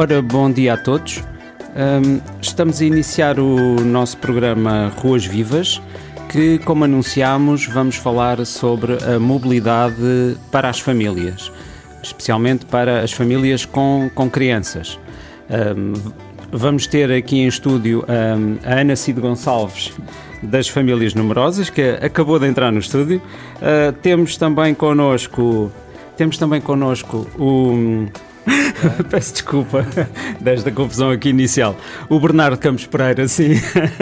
Ora, bom dia a todos. Um, estamos a iniciar o nosso programa Ruas Vivas, que, como anunciámos, vamos falar sobre a mobilidade para as famílias, especialmente para as famílias com, com crianças. Um, vamos ter aqui em estúdio um, a Ana Cid Gonçalves, das famílias numerosas, que acabou de entrar no estúdio. Uh, temos também connosco, temos também connosco o Peço desculpa desta confusão aqui inicial. O Bernardo Campos Pereira, sim,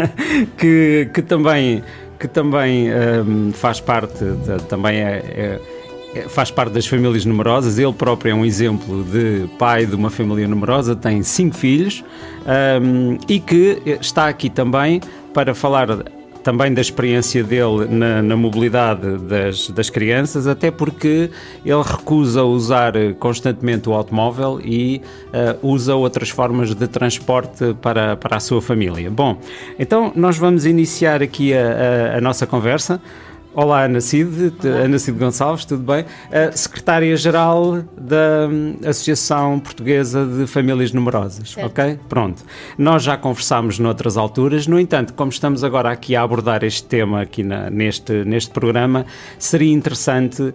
que, que também, que também um, faz parte, de, também é, é, faz parte das famílias numerosas. Ele próprio é um exemplo de pai de uma família numerosa, tem cinco filhos um, e que está aqui também para falar também da experiência dele na, na mobilidade das, das, crianças, até porque ele recusa usar constantemente o automóvel e uh, usa outras formas de transporte para, para a sua família. Bom, então nós vamos iniciar aqui a, a, a nossa conversa. Olá, Ana Cid, Olá. Ana Cid Gonçalves, tudo bem? Secretária-Geral da hum, Associação Portuguesa de Famílias Numerosas, certo. ok? Pronto. Nós já conversámos noutras alturas, no entanto, como estamos agora aqui a abordar este tema aqui na, neste, neste programa, seria interessante uh,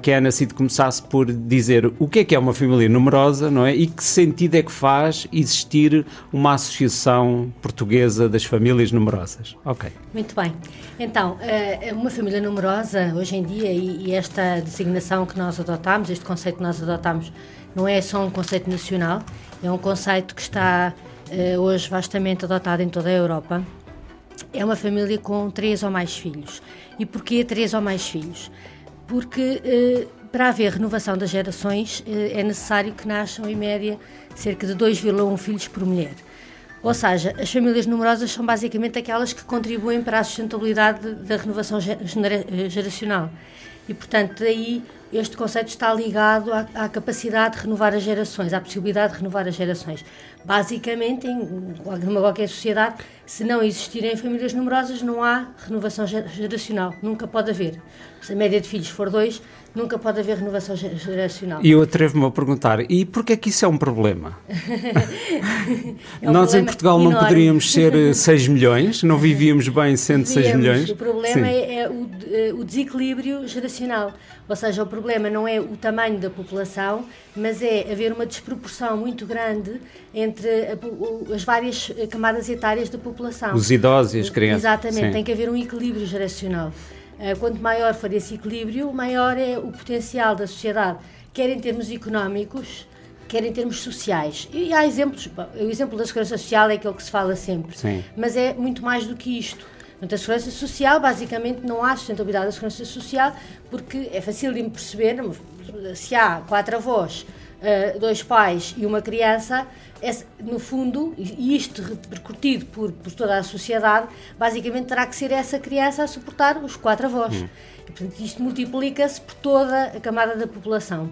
que a Ana Cid começasse por dizer o que é que é uma família numerosa, não é? E que sentido é que faz existir uma Associação Portuguesa das Famílias Numerosas, ok? Muito bem. Então, uh, uma família numerosa, hoje em dia, e, esta designação que nós adotamos, este conceito que nós adotamos, não é só um conceito nacional, é um conceito que está uh, hoje vastamente adotado em toda a Europa. É uma família com três ou mais filhos. E porquê três ou mais filhos? Porque uh, para haver renovação das gerações é necessário que nasçam, em média, cerca de 2,1 filhos por mulher. Ou seja, as famílias numerosas são basicamente aquelas que contribuem para a sustentabilidade da renovação geracional. E, portanto, daí este conceito está ligado à, à, capacidade de renovar as gerações, à possibilidade de renovar as gerações. Basicamente, em numa qualquer sociedade, se não existirem famílias numerosas, não há renovação geracional. Nunca pode haver. Se a média de filhos for dois, nunca pode haver renovação geracional. E eu atrevo-me a perguntar, e porquê é que isso é um problema? é um Nós problema em Portugal enorme. não poderíamos ser 6 eh, milhões, não vivíamos bem sendo 6 milhões. O problema é, é o, eh, o, desequilíbrio geracional, ou seja, o problema não é o tamanho da população, mas é haver uma desproporção muito grande entre a, as várias camadas etárias da população. Os idosos e as crianças. Exatamente, Sim. tem que haver um equilíbrio geracional. Eh, quanto maior for esse equilíbrio, maior é o potencial da sociedade, quer em termos económicos, quer em termos sociais. E há exemplos, o exemplo da segurança social é aquele que se fala sempre, Sim. mas é muito mais do que isto. Portanto, a segurança social, basicamente, não há sustentabilidade da segurança social, porque é fácil de perceber, se há quatro avós, eh, dois pais e uma criança, no fundo, e isto repercutido por, por, toda a sociedade, basicamente terá que ser essa criança a suportar os quatro avós. Hum. Portanto, isto multiplica-se por toda a camada da população.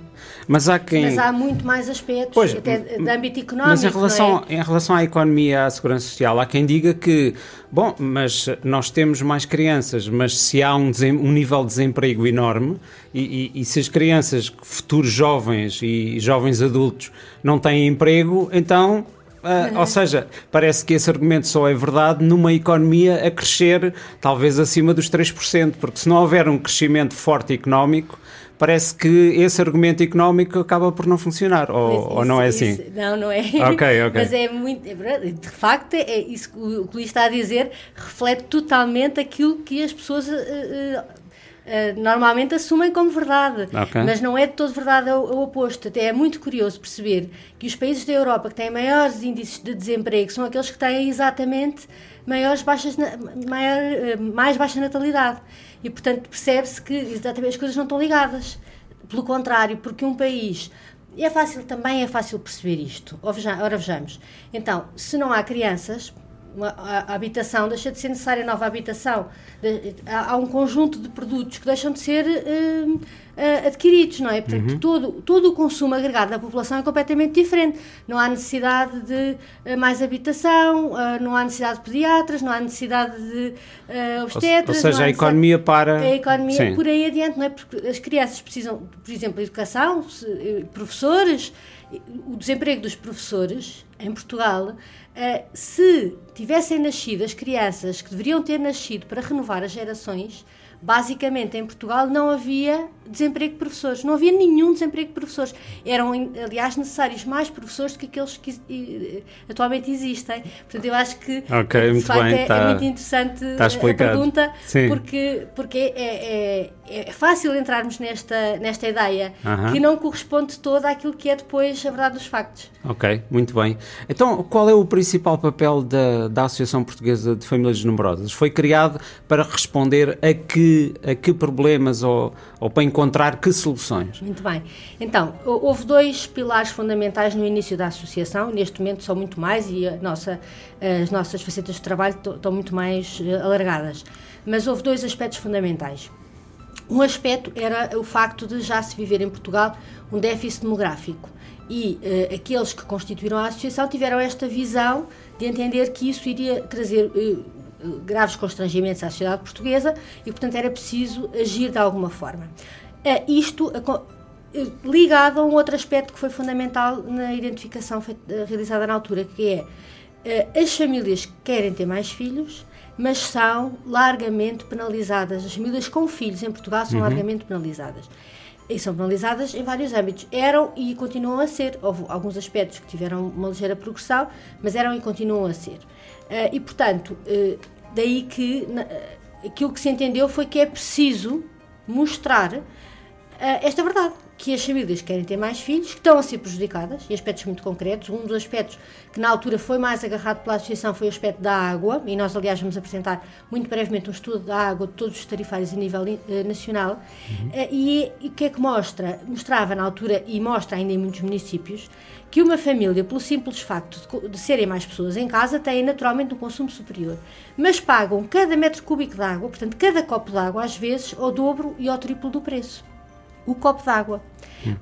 Mas há quem... Mas há muito mais aspectos, pois, até de âmbito económico. Mas em relação, é? em relação à economia e à segurança social, há quem diga que, bom, mas nós temos mais crianças, mas se há um, um nível de desemprego enorme e, e, e se as crianças, futuros jovens e jovens adultos, não têm emprego, então Uh, ou seja, parece que esse argumento só é verdade numa economia a crescer talvez acima dos 3%, porque se não houver um crescimento forte económico, parece que esse argumento económico acaba por não funcionar, ou, isso, ou não é assim? Isso, não, não é. Ok, ok. Mas é muito. É de facto, é isso que o Luís está a dizer reflete totalmente aquilo que as pessoas. Uh, uh, Uh, normalmente assumem como verdade, okay. mas não é de todo verdade é o, é o, oposto. Até é muito curioso perceber que os países da Europa que têm maiores índices de desemprego são aqueles que têm exatamente maiores baixas, maior, uh, mais baixa natalidade. E, portanto, percebe-se que exatamente as coisas não estão ligadas. Pelo contrário, porque um país é fácil, também é fácil perceber isto. Ora, vejamos. Então, se não há crianças, a, habitação deixa de ser necessária nova habitação. há, um conjunto de produtos que deixam de ser uh, uh, adquiridos, não é? Portanto, uhum. todo, todo o consumo agregado da população é completamente diferente. Não há necessidade de uh, mais habitação, uh, não há necessidade de pediatras, não há necessidade de obstetras. Ou, ou seja, a economia para. A economia Sim. por aí adiante, não é? Porque as crianças precisam, por exemplo, de educação, professores, o desemprego dos professores em Portugal se tivessem nascido as crianças que deveriam ter nascido para renovar as gerações, basicamente em Portugal não havia desemprego de professores, não havia nenhum desemprego de professores. Eram, aliás, necessários mais professores do que aqueles que atualmente existem. Portanto, eu acho que okay, muito bem, é, tá, é, muito interessante tá a pergunta, Sim. porque, porque é, é, é, fácil entrarmos nesta, nesta ideia uh -huh. que não corresponde toda àquilo que é depois a verdade dos factos. Ok, muito bem. Então, qual é o principal papel da, da Associação Portuguesa de Famílias Numerosas? Foi criado para responder a que, a que problemas ou, ou para encontrar que soluções? Muito bem. Então, houve dois pilares fundamentais no início da associação, neste momento são muito mais e nossa, as nossas facetas de trabalho estão muito mais eh, alargadas. Mas houve dois aspectos fundamentais. Um aspecto era o facto de já se viver em Portugal um déficit demográfico e uh, aqueles que constituíram a associação tiveram esta visão de entender que isso iria trazer uh, graves constrangimentos à sociedade portuguesa e, portanto, era preciso agir de alguma forma. Uh, isto ligado a um outro aspecto que foi fundamental na identificação feita, realizada na altura, que é as famílias que querem ter mais filhos, mas são largamente penalizadas. As famílias com filhos em Portugal são uhum. largamente penalizadas. E são penalizadas em vários âmbitos. Eram e continuam a ser. Houve alguns aspectos que tiveram uma ligeira progressão, mas eram e continuam a ser. Uh, e, portanto, daí que aquilo que se entendeu foi que é preciso mostrar esta verdade que as famílias querem ter mais filhos, que estão a ser prejudicadas, em aspectos muito concretos. Um dos aspectos que na altura foi mais agarrado pela Associação foi o aspecto da água, e nós, aliás, vamos apresentar muito brevemente um estudo da água de todos os tarifários a nível uh, nacional. Uhum. Uh, e, e o que é que mostra? Mostrava na altura, e mostra ainda em muitos municípios, que uma família, pelo simples facto de, de, serem mais pessoas em casa, tem naturalmente um consumo superior. Mas pagam cada metro cúbico de água, portanto, cada copo de água, às vezes, ao dobro e ao triplo do preço o copo d'água.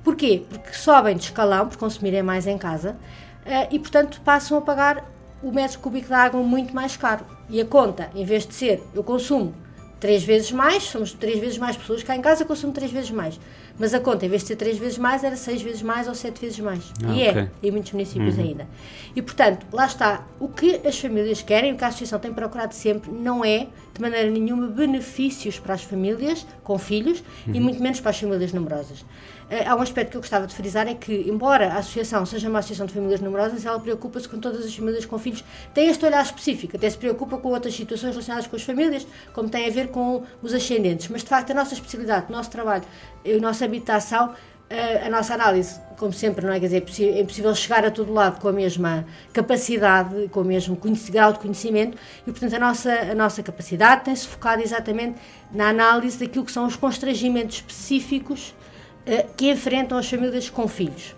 Porquê? Porque sobem de escalão, por consumirem mais em casa, uh, e portanto passam a pagar o metro cúbico de água muito mais caro. E a conta, em vez de ser eu consumo três vezes mais, somos três vezes mais pessoas cá em casa, consumo três vezes mais. Mas a conta, em vez de ser três vezes mais, era seis vezes mais ou sete vezes mais. Ah, e é, okay. é, em muitos municípios uhum. ainda. E, portanto, lá está. O que as famílias querem, o que a Associação tem procurado sempre, não é, de maneira nenhuma, benefícios para as famílias com filhos uhum. e muito menos para as famílias numerosas. Uh, há um aspecto que eu gostava de frisar, é que, embora a Associação seja uma associação de famílias numerosas, ela preocupa-se com todas as famílias com filhos, tem este olhar específico, até se preocupa com outras situações relacionadas com as famílias, como tem a ver com os ascendentes. Mas, de facto, a nossa especialidade, o nosso trabalho, a nossa habitação a, a nossa análise, como sempre, não é? Quer dizer, é impossível chegar a todo lado com a mesma capacidade, com o mesmo grau de conhecimento e, portanto, a nossa, a nossa capacidade tem-se focado exatamente na análise daquilo que são os constrangimentos específicos que enfrentam as famílias com filhos.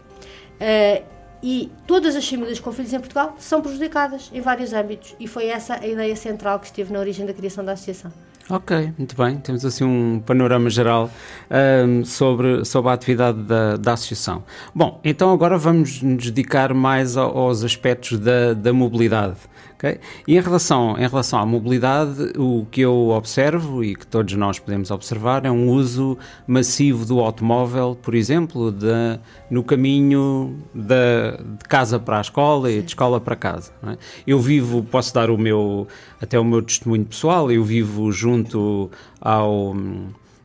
Uh, e todas as famílias com filhos em Portugal são prejudicadas em vários âmbitos e foi essa a ideia central que esteve na origem da criação da associação. Ok, muito bem. Temos assim um panorama geral um, sobre, sobre a atividade da, da associação. Bom, então agora vamos nos dedicar mais aos aspectos da, da mobilidade. Okay? E em relação, em relação à mobilidade, o que eu observo e que todos nós podemos observar é um uso massivo do automóvel, por exemplo, de, no caminho de, de casa para a escola e de escola para casa. É? Eu vivo, posso dar o meu, até o meu testemunho pessoal, eu vivo junto ao,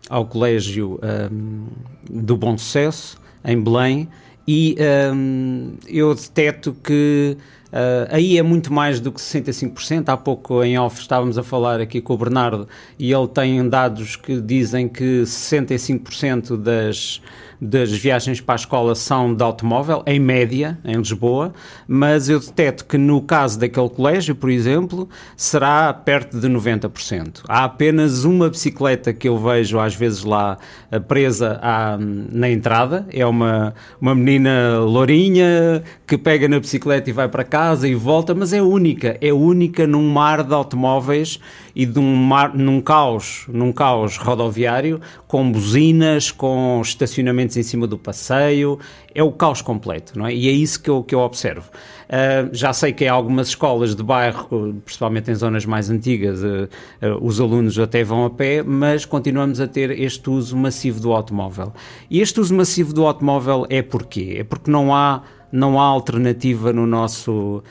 ao Colégio um, do Bom Sucesso, em Belém, e um, eu deteto que Uh, aí é muito mais do que 65%. Há pouco em off estávamos a falar aqui com o Bernardo e ele tem dados que dizem que 65% das das viagens para a escola são de automóvel, em média, em Lisboa, mas eu deteto que no caso daquele colégio, por exemplo, será perto de 90%. Há apenas uma bicicleta que eu vejo às vezes lá eh, presa à, na entrada, é uma, uma menina lourinha que pega na bicicleta e vai para casa casa e volta, mas é única, é única num mar de automóveis e de um mar, num caos, num caos rodoviário, com buzinas, com estacionamentos em cima do passeio, é o caos completo, não é? E é isso que eu, que eu observo. Uh, já sei que em algumas escolas de bairro, principalmente em zonas mais antigas, uh, uh, os alunos até vão a pé, mas continuamos a ter este uso massivo do automóvel. E este uso massivo do automóvel é porquê? É porque não há, não há alternativa no nosso,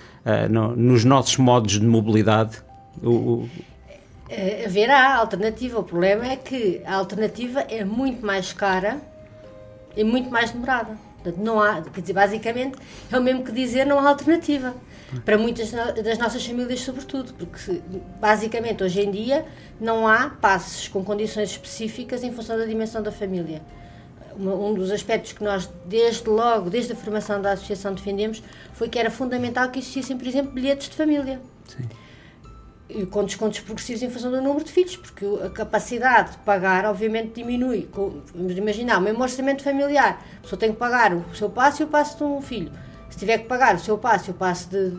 no, nos nossos modos de mobilidade. O, o, haverá alternativa. O problema é que a alternativa é muito mais cara e muito mais demorada. Portanto, não há, quer dizer, basicamente é o mesmo que dizer não há alternativa. Para muitas das nossas famílias, sobretudo, porque basicamente hoje em dia não há passes com condições específicas em função da dimensão da família. Um dos aspectos que nós, desde logo, desde a formação da associação, defendemos foi que era fundamental que existissem, por exemplo, bilhetes de família. Sim e com descontos progressivos em função do número de filhos, porque a capacidade de pagar, obviamente, diminui. Vamos imaginar, o mesmo orçamento familiar, a pessoa tem que pagar o seu passo e o passo de um filho. Se tiver que pagar o seu passo e o passo de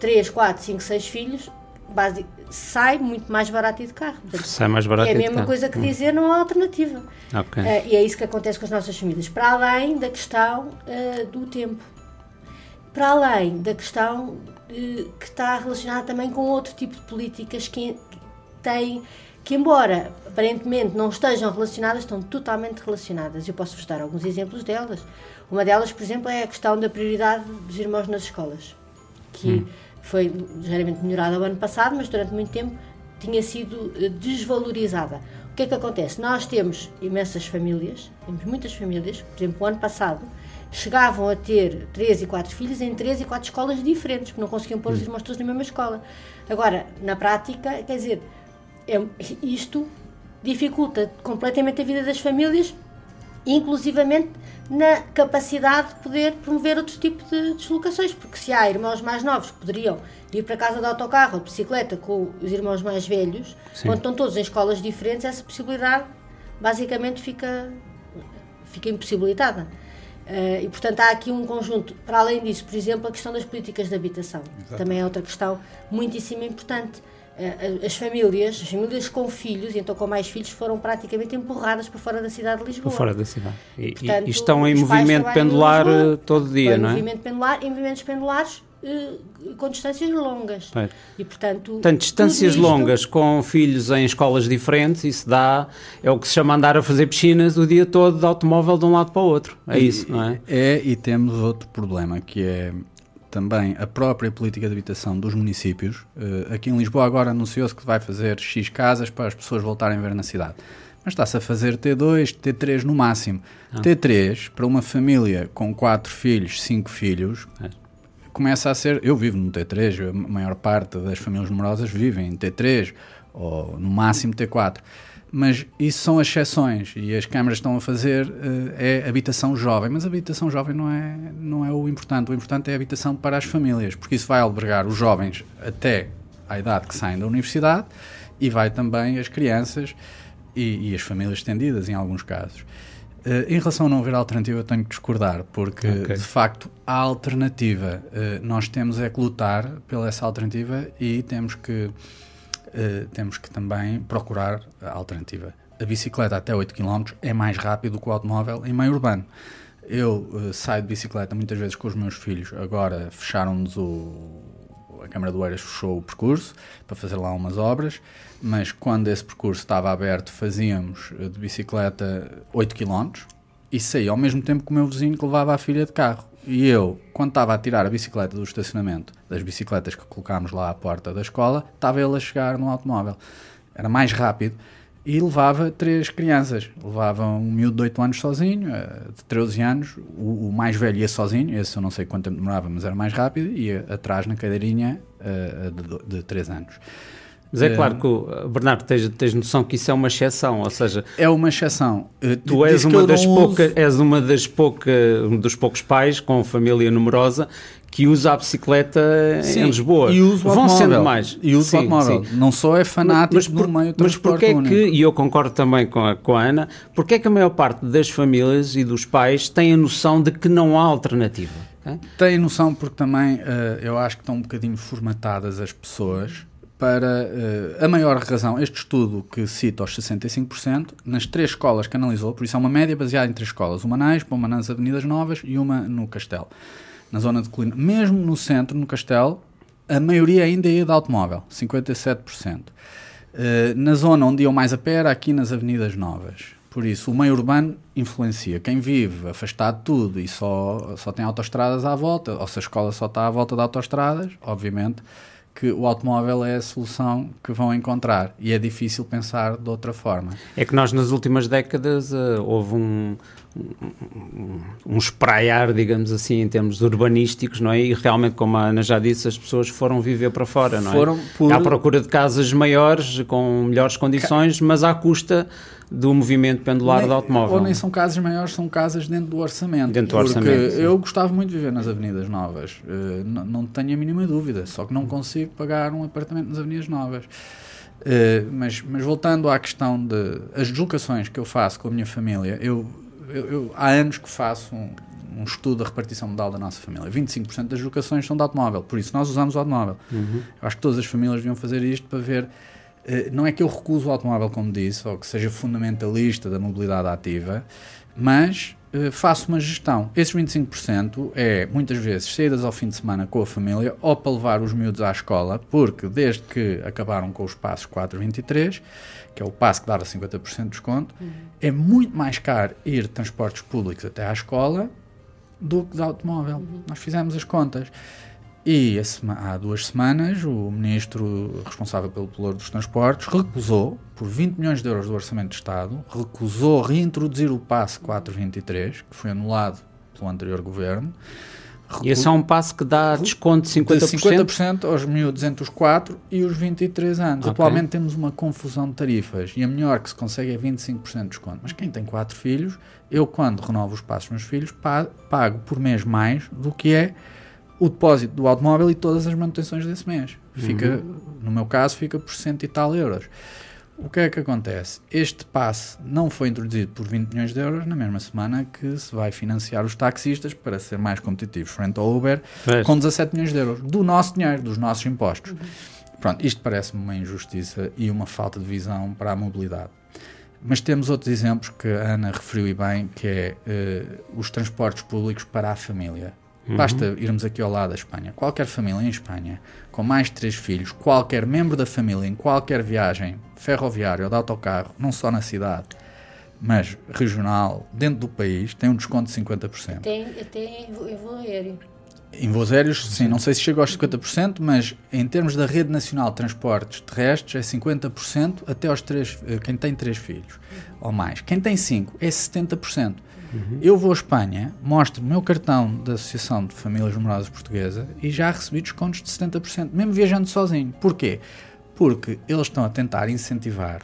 3, 4, 5, 6 filhos, base, sai muito mais barato de carro. Portanto, sai mais barato É a mesma coisa que hum. dizer não há alternativa. Okay. Uh, e é isso que acontece com as nossas famílias. Para além da questão uh, do tempo. Para além da questão que está relacionada também com outro tipo de políticas que têm que embora aparentemente não estejam relacionadas, estão totalmente relacionadas. Eu posso-vos dar alguns exemplos delas. Uma delas, por exemplo, é a questão da prioridade dos irmãos nas escolas, que hum. foi ligeiramente melhorada o ano passado, mas durante muito tempo tinha sido eh, desvalorizada. O que é que acontece? Nós temos imensas famílias, temos muitas famílias, por exemplo, o ano passado, chegavam a ter três e quatro filhos em três e quatro escolas diferentes, porque não conseguiam pôr os hum. irmãos todos na mesma escola. Agora, na prática, quer dizer, é, isto dificulta completamente a vida das famílias, inclusivamente na capacidade de poder promover outro tipo de deslocações, porque se há irmãos mais novos que poderiam ir para casa de autocarro ou de bicicleta com os irmãos mais velhos, Sim. quando estão todos em escolas diferentes, essa possibilidade basicamente fica, fica impossibilitada. Uh, e, portanto, há aqui um conjunto. Para além disso, por exemplo, a questão das políticas de habitação. Exato. Também é outra questão muitíssimo importante. Uh, as famílias, as famílias com filhos, e então com mais filhos, foram praticamente empurradas para fora da cidade de Lisboa. Para fora da cidade. E, portanto, e estão em movimento pendular Lisboa, eh, todo dia, não é? Em movimento pendular, em movimentos pendulares com distâncias longas. É. E, portanto, portanto distâncias isto... longas com filhos em escolas diferentes, isso dá, é o que se chama andar a fazer piscinas o dia todo de automóvel de um lado para o outro. É e, isso, não é? É, e temos outro problema que é também a própria política de habitação dos municípios. Uh, aqui em Lisboa agora anunciou-se que vai fazer X casas para as pessoas voltarem a ver na cidade. Mas está-se a fazer T2, T3 no máximo. Ah. T3, para uma família com 4 filhos, 5 filhos, é começa a ser. Eu vivo no T3, a maior parte das famílias numerosas vivem em T3 ou no máximo T4. Mas isso são exceções e as câmaras estão a fazer uh, é habitação jovem. Mas habitação jovem não é, não é o importante. O importante é a habitação para as famílias, porque isso vai albergar os jovens até à idade que saem da universidade e vai também as crianças e, e as famílias estendidas, em alguns casos. Uh, em relação a não haver alternativa, eu tenho que discordar, porque okay. de facto há alternativa. Uh, nós temos é que lutar pela essa alternativa e temos que, uh, temos que também procurar a alternativa. A bicicleta até 8 km é mais rápido que o automóvel em meio urbano. Eu saio de bicicleta muitas vezes com os meus filhos, agora fecharam-nos o. A Câmara do Eiras fechou o percurso para fazer lá umas obras mas quando esse percurso estava aberto, fazíamos eh, de bicicleta 8 km e saía ao mesmo tempo que o meu vizinho que levava a filha de carro. E eu, quando estava a tirar a bicicleta do estacionamento, das bicicletas que colocámos lá à porta da escola, estava ele a chegar no automóvel. Era mais rápido e levava três crianças. Levava um miúdo de 8 anos sozinho, eh, de 13 anos, o, o, mais velho ia sozinho, esse eu não sei quanto tempo demorava, mas era mais rápido, e atrás na cadeirinha uh, de, de 3 anos. Mas é claro que, Bernardo, tens, tens noção que isso é uma exceção, ou seja... É uma exceção. Eh, tu és uma, das pouca, és uma das pouca, um dos poucos pais com família numerosa que usa a bicicleta sim, em Lisboa. E usa o Vão sendo mais. E usa sim, o automóvel. Sim. Não só é fanático mas, por, meio Mas porquê é que, e eu concordo também com a, com a Ana, porquê é que a maior parte das famílias e dos pais têm a noção de que não há alternativa? Okay? Tem noção porque também uh, eu acho que estão um bocadinho formatadas as pessoas para uh, a maior razão, este estudo que cita os 65%, nas três escolas que analisou, por isso é uma média baseada em três escolas, uma na Expo, uma nas Avenidas Novas e uma no Castelo, na zona de Colina. Mesmo no centro, no Castelo, a maioria ainda ia de automóvel, 57%. Uh, na zona onde iam mais a pé era aqui nas Avenidas Novas. Por isso, o meio urbano influencia. Quem vive afastado de tudo e só, só tem autoestradas à volta, ou se a escola só está à volta de autoestradas, obviamente que o automóvel é a solução que vão encontrar e é difícil pensar de outra forma. É que nós nas últimas décadas uh, houve um, um, um espraiar, digamos assim, em termos urbanísticos, não é? E realmente, como a Ana já disse, as pessoas foram viver para fora, não é? Foram por... À procura de casas maiores, com melhores condições, mas à custa do movimento pendular nem, do automóvel. Ou nem são casas maiores, são casas dentro do orçamento. Dentro do orçamento. Porque eu gostava muito de viver nas Avenidas Novas, uh, não tenho a mínima dúvida, só que não consigo pagar um apartamento nas Avenidas Novas. Uh, mas, mas voltando à questão de as deslocações que eu faço com a minha família, eu, eu, eu há anos que faço um, um, estudo da repartição modal da nossa família. 25% das deslocações são de automóvel, por isso nós usamos o automóvel. Uhum. Eu acho que todas as famílias deviam fazer isto para ver não é que eu recuso o automóvel, como disse, ou que seja fundamentalista da mobilidade ativa, mas uh, faço uma gestão. Esses 25% é, muitas vezes, saídas ao fim de semana com a família ou para levar os miúdos à escola, porque desde que acabaram com os passos 423, que é o passo que dava 50% de desconto, uhum. é muito mais caro ir de transportes públicos até à escola do que de automóvel. Uhum. Nós fizemos as contas. E há duas semanas o ministro responsável pelo valor dos transportes recusou, por 20 milhões de euros do Orçamento de Estado, recusou reintroduzir o passe 423, que foi anulado pelo anterior governo. E esse é um passo que dá desconto de 50%? De 50% aos miúdos entre os 4 e os 23 anos. Okay. Atualmente temos uma confusão de tarifas e a melhor que se consegue é 25% de desconto. Mas quem tem 4 filhos, eu quando renovo os passos dos meus filhos, pago por mês mais do que é o depósito do automóvel e todas as manutenções desse mês. Fica, uhum. no meu caso, fica por cento e tal euros. O que é que acontece? Este passe não foi introduzido por 20 milhões de euros na mesma semana que se vai financiar os taxistas para ser mais competitivos frente ao Uber com 17 milhões de euros do nosso dinheiro, dos nossos impostos. Uhum. Pronto, isto parece-me uma injustiça e uma falta de visão para a mobilidade. Mas temos outros exemplos que a Ana referiu e bem, que é uh, os transportes públicos para a família. Uhum. Basta irmos aqui ao lado da Espanha. Qualquer família em Espanha, com mais de três filhos, qualquer membro da família, em qualquer viagem ferroviária ou de autocarro, não só na cidade, mas regional, dentro do país, tem um desconto de 50%. Tem, até em voo aéreo. Em voos aéreos, sim, não sei se chega aos 50%, mas em termos da rede nacional de transportes terrestres é 50% até aos três, eh, quem tem três filhos ou mais. Quem tem cinco é 70%. Uhum. Eu vou à Espanha, mostro o meu cartão da Associação de Famílias Numerosas Portuguesa e já recebi descontos de 70%, mesmo viajando sozinho. Porquê? Porque eles estão a tentar incentivar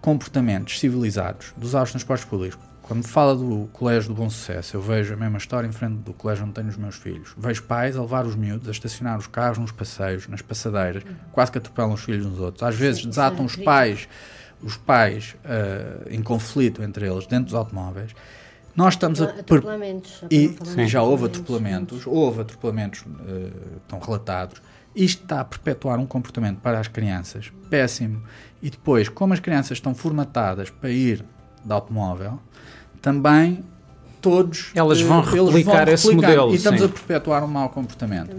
comportamentos civilizados de usar os transportes públicos. Quando fala do Colégio do Bom Sucesso, eu vejo a mesma história em frente do colégio onde tenho os meus filhos. Vejo pais a levar os miúdos, a estacionar os carros nos passeios, nas passadeiras, uhum. quase que atropelam os filhos uns outros. Às vezes Sim, desatam é os pais, os pais uh, em conflito entre eles dentro dos automóveis nós estamos a. Atropelamentos. E sim, já houve atropelamentos, houve atropelamentos uh, estão relatados. Isto está a perpetuar um comportamento para as crianças péssimo. E depois, como as crianças estão formatadas para ir de automóvel, também todos. Elas vão replicar, eles vão replicar esse modelo. E estamos sim. a perpetuar um mau comportamento.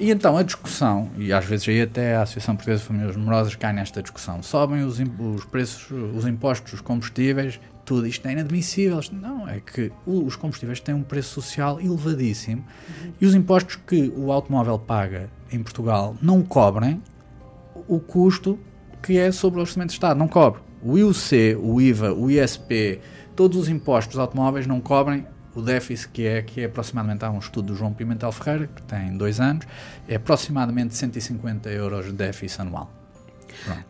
E então a discussão, e às vezes aí até a Associação Portuguesa de Famílias Numerosas cai nesta discussão, sobem os, os preços, os impostos dos combustíveis tudo isto é inadmissível. Não, é que os combustíveis têm um preço social elevadíssimo uhum. e os impostos que o automóvel paga em Portugal não cobrem o custo que é sobre o orçamento de Estado. Não cobre. O IUC, o IVA, o ISP, todos os impostos automóveis não cobrem o déficit que é, que é aproximadamente, há um estudo do João Pimentel Ferreira, que tem dois anos, é aproximadamente 150 euros de déficit anual.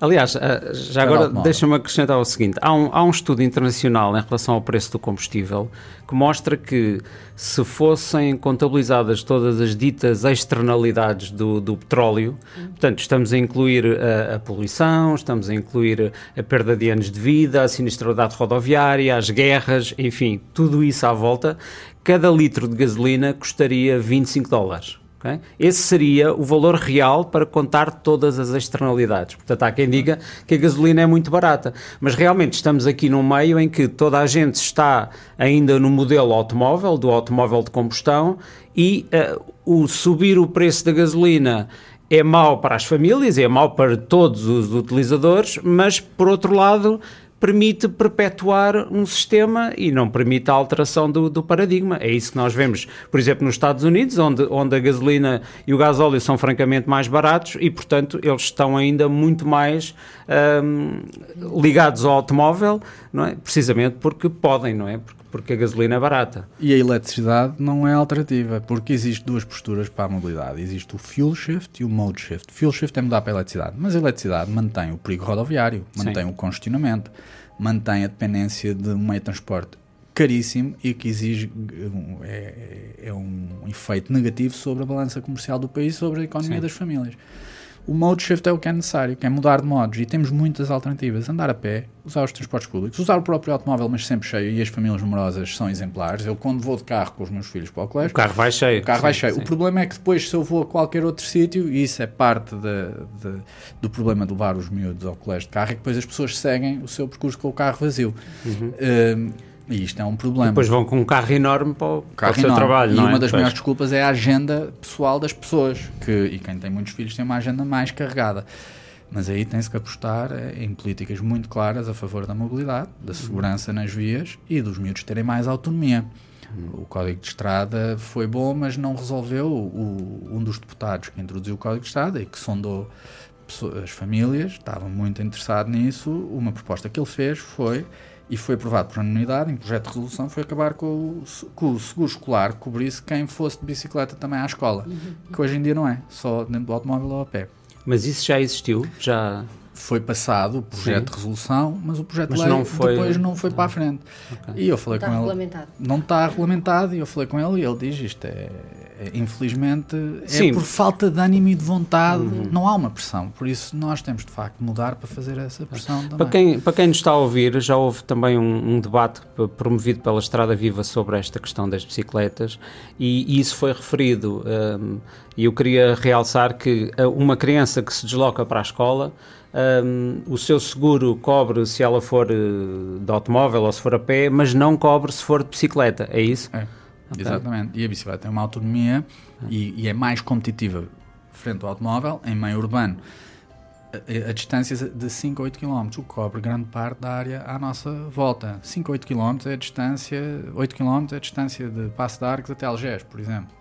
Aliás, eh, já agora deixa-me acrescentar o seguinte: há um, há um estudo internacional em relação ao preço do combustível que mostra que se fossem contabilizadas todas as ditas externalidades do, do petróleo, portanto, estamos a incluir a, a, poluição, estamos a incluir a perda de anos de vida, a sinistralidade rodoviária, as guerras, enfim, tudo isso à volta, cada litro de gasolina custaria 25 dólares. Okay? Esse seria o valor real para contar todas as externalidades. Portanto, há quem diga que a gasolina é muito barata, mas realmente estamos aqui num meio em que toda a gente está ainda no modelo automóvel, do automóvel de combustão, e uh, o subir o preço da gasolina é mau para as famílias, é mau para todos os utilizadores, mas por outro lado permite perpetuar um sistema e não permite a alteração do, do, paradigma. É isso que nós vemos, por exemplo, nos Estados Unidos, onde, onde a gasolina e o gasóleo são francamente mais baratos e, portanto, eles estão ainda muito mais um, ligados ao automóvel, não é? precisamente porque podem, não é? Porque porque a gasolina é barata. E a eletricidade não é alternativa, porque existem duas posturas para a mobilidade. Existe o fuel shift e o mode shift. Fuel shift é mudar para a eletricidade, mas a eletricidade mantém o perigo rodoviário, mantém Sim. o congestionamento, mantém a dependência de um meio de transporte caríssimo e que exige é, é um efeito negativo sobre a balança comercial do país, sobre a economia Sim. das famílias. O mode shift é o que é necessário, que é mudar de modos e temos muitas alternativas. Andar a pé, usar os transportes públicos, usar o próprio automóvel, mas sempre cheio, e as famílias numerosas são exemplares. Eu, quando vou de carro com os meus filhos para o colégio, o carro vai cheio. O carro sim, vai cheio. Sim. O problema é que depois, se eu vou a qualquer outro sítio, e isso é parte de, de, do problema de levar os miúdos ao colégio de carro, é que depois as pessoas seguem o seu percurso com o carro vazio. Uhum. Uh, e isto é um problema. depois vão com um carro enorme para o, carro para o seu enorme. trabalho. E não uma é? das maiores desculpas é a agenda pessoal das pessoas. Que, e quem tem muitos filhos tem uma agenda mais carregada. Mas aí tem-se que apostar em políticas muito claras a favor da mobilidade, da segurança nas vias e dos miúdos terem mais autonomia. O Código de Estrada foi bom, mas não resolveu o, um dos deputados que introduziu o Código de Estrada e que sondou as famílias, estava muito interessado nisso. Uma proposta que ele fez foi e foi aprovado por unanimidade em projeto de resolução foi acabar com o, com o seguro escolar que cobrisse quem fosse de bicicleta também à escola, que hoje em dia não é, só dentro do automóvel ou a pé. Mas isso já existiu? Já foi passado o projeto Sim. de resolução, mas o projeto mas de lei não foi... depois não foi para a frente. Okay. E eu falei não com ele. Não está regulamentado. E eu falei com ele e ele diz isto é infelizmente é Sim. é por falta de ânimo e de vontade. Uhum. Não há uma pressão. Por isso nós temos de facto de mudar para fazer essa pressão. Para quem, para quem nos está a ouvir, já houve também um, um, debate promovido pela Estrada Viva sobre esta questão das bicicletas e, e isso foi referido. Um, e eu queria realçar que uma criança que se desloca para a escola um, o seu seguro cobre se ela for eh, de automóvel ou se for a pé, mas não cobre se for de bicicleta, é isso? É, okay. exatamente. E a bicicleta tem uma autonomia e, e, é mais competitiva frente ao automóvel em meio urbano. A, a, distância de 5 a 8 km, o que cobre grande parte da área à nossa volta. 5 a 8 km é a distância, 8 km é a distância de Passo de Arcos até Algés, por exemplo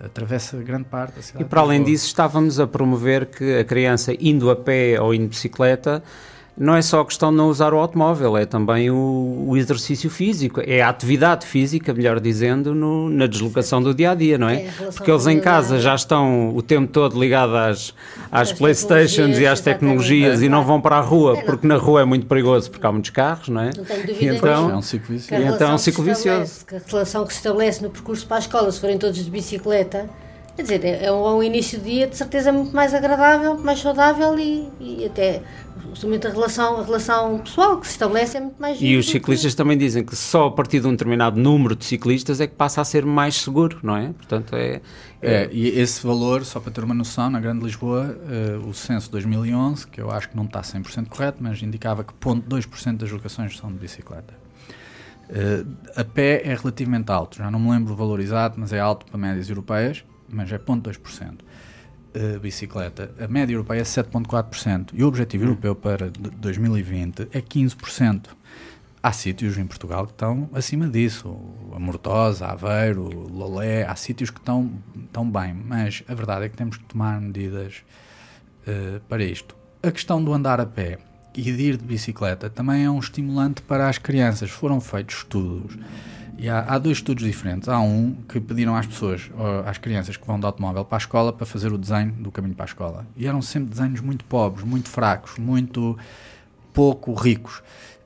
atravessa grande parte da cidade. E para além disso, estávamos a promover que a criança indo a pé ou indo de bicicleta não é só a questão de não usar o automóvel, é também o, o exercício físico, é a atividade física, melhor dizendo, no, na deslocação do dia a dia, não é? é Porque eles em casa já estão o tempo todo ligados às, às Playstations e às tecnologias é. e não vão para a rua, é, porque na rua é muito perigoso, porque há muitos carros, não é? Não tenho dúvida e então, é um ciclo vicioso. E então é um ciclo vicioso. Que a relação que se estabelece no percurso para a escola, se forem todos de bicicleta, Quer dizer, é um, é um início de dia de certeza muito mais agradável, mais saudável e, e até justamente a relação, a relação pessoal que se estabelece é muito mais E os ciclistas que... também dizem que só a partir de um determinado número de ciclistas é que passa a ser mais seguro, não é? Portanto, é... é... é e esse valor, só para ter uma noção, na Grande Lisboa, uh, o censo 2011, que eu acho que não está 100% correto, mas indicava que 0,2% das locações são de bicicleta. Uh, a pé é relativamente alto, já não me lembro o valor exato, mas é alto para médias europeias mas é 0,2%. A bicicleta, a média europeia é 7,4% e o objetivo hum. europeu para 2020 é 15%. Há sítios em Portugal que estão acima disso, a Mortosa, Aveiro, Lolé, há sítios que estão, estão bem, mas a verdade é que temos que tomar medidas uh, para isto. A questão do andar a pé e de ir de bicicleta também é um estimulante para as crianças. Foram feitos estudos E há, há, dois estudos diferentes. Há um que pediram às pessoas, às crianças que vão de automóvel para a escola, para fazer o desenho do caminho para a escola. E eram sempre desenhos muito pobres, muito fracos, muito pouco ricos.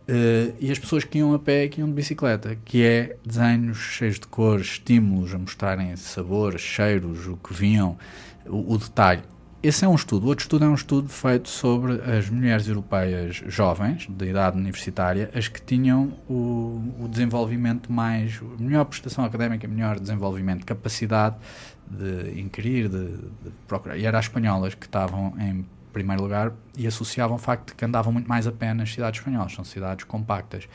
Uh, e as pessoas que iam a pé que iam de bicicleta, que é desenhos cheios de cores, estímulos a mostrarem sabores, cheiros, o que vinham, o, o detalhe. Esse é um estudo. O outro estudo é um estudo feito sobre as mulheres europeias jovens, de idade universitária, as que tinham o, o desenvolvimento mais. melhor prestação académica, melhor desenvolvimento, capacidade de inquirir, de, de procurar. E eram as espanholas que estavam em primeiro lugar e associavam o facto de que andavam muito mais a pé nas cidades espanholas, são cidades compactas.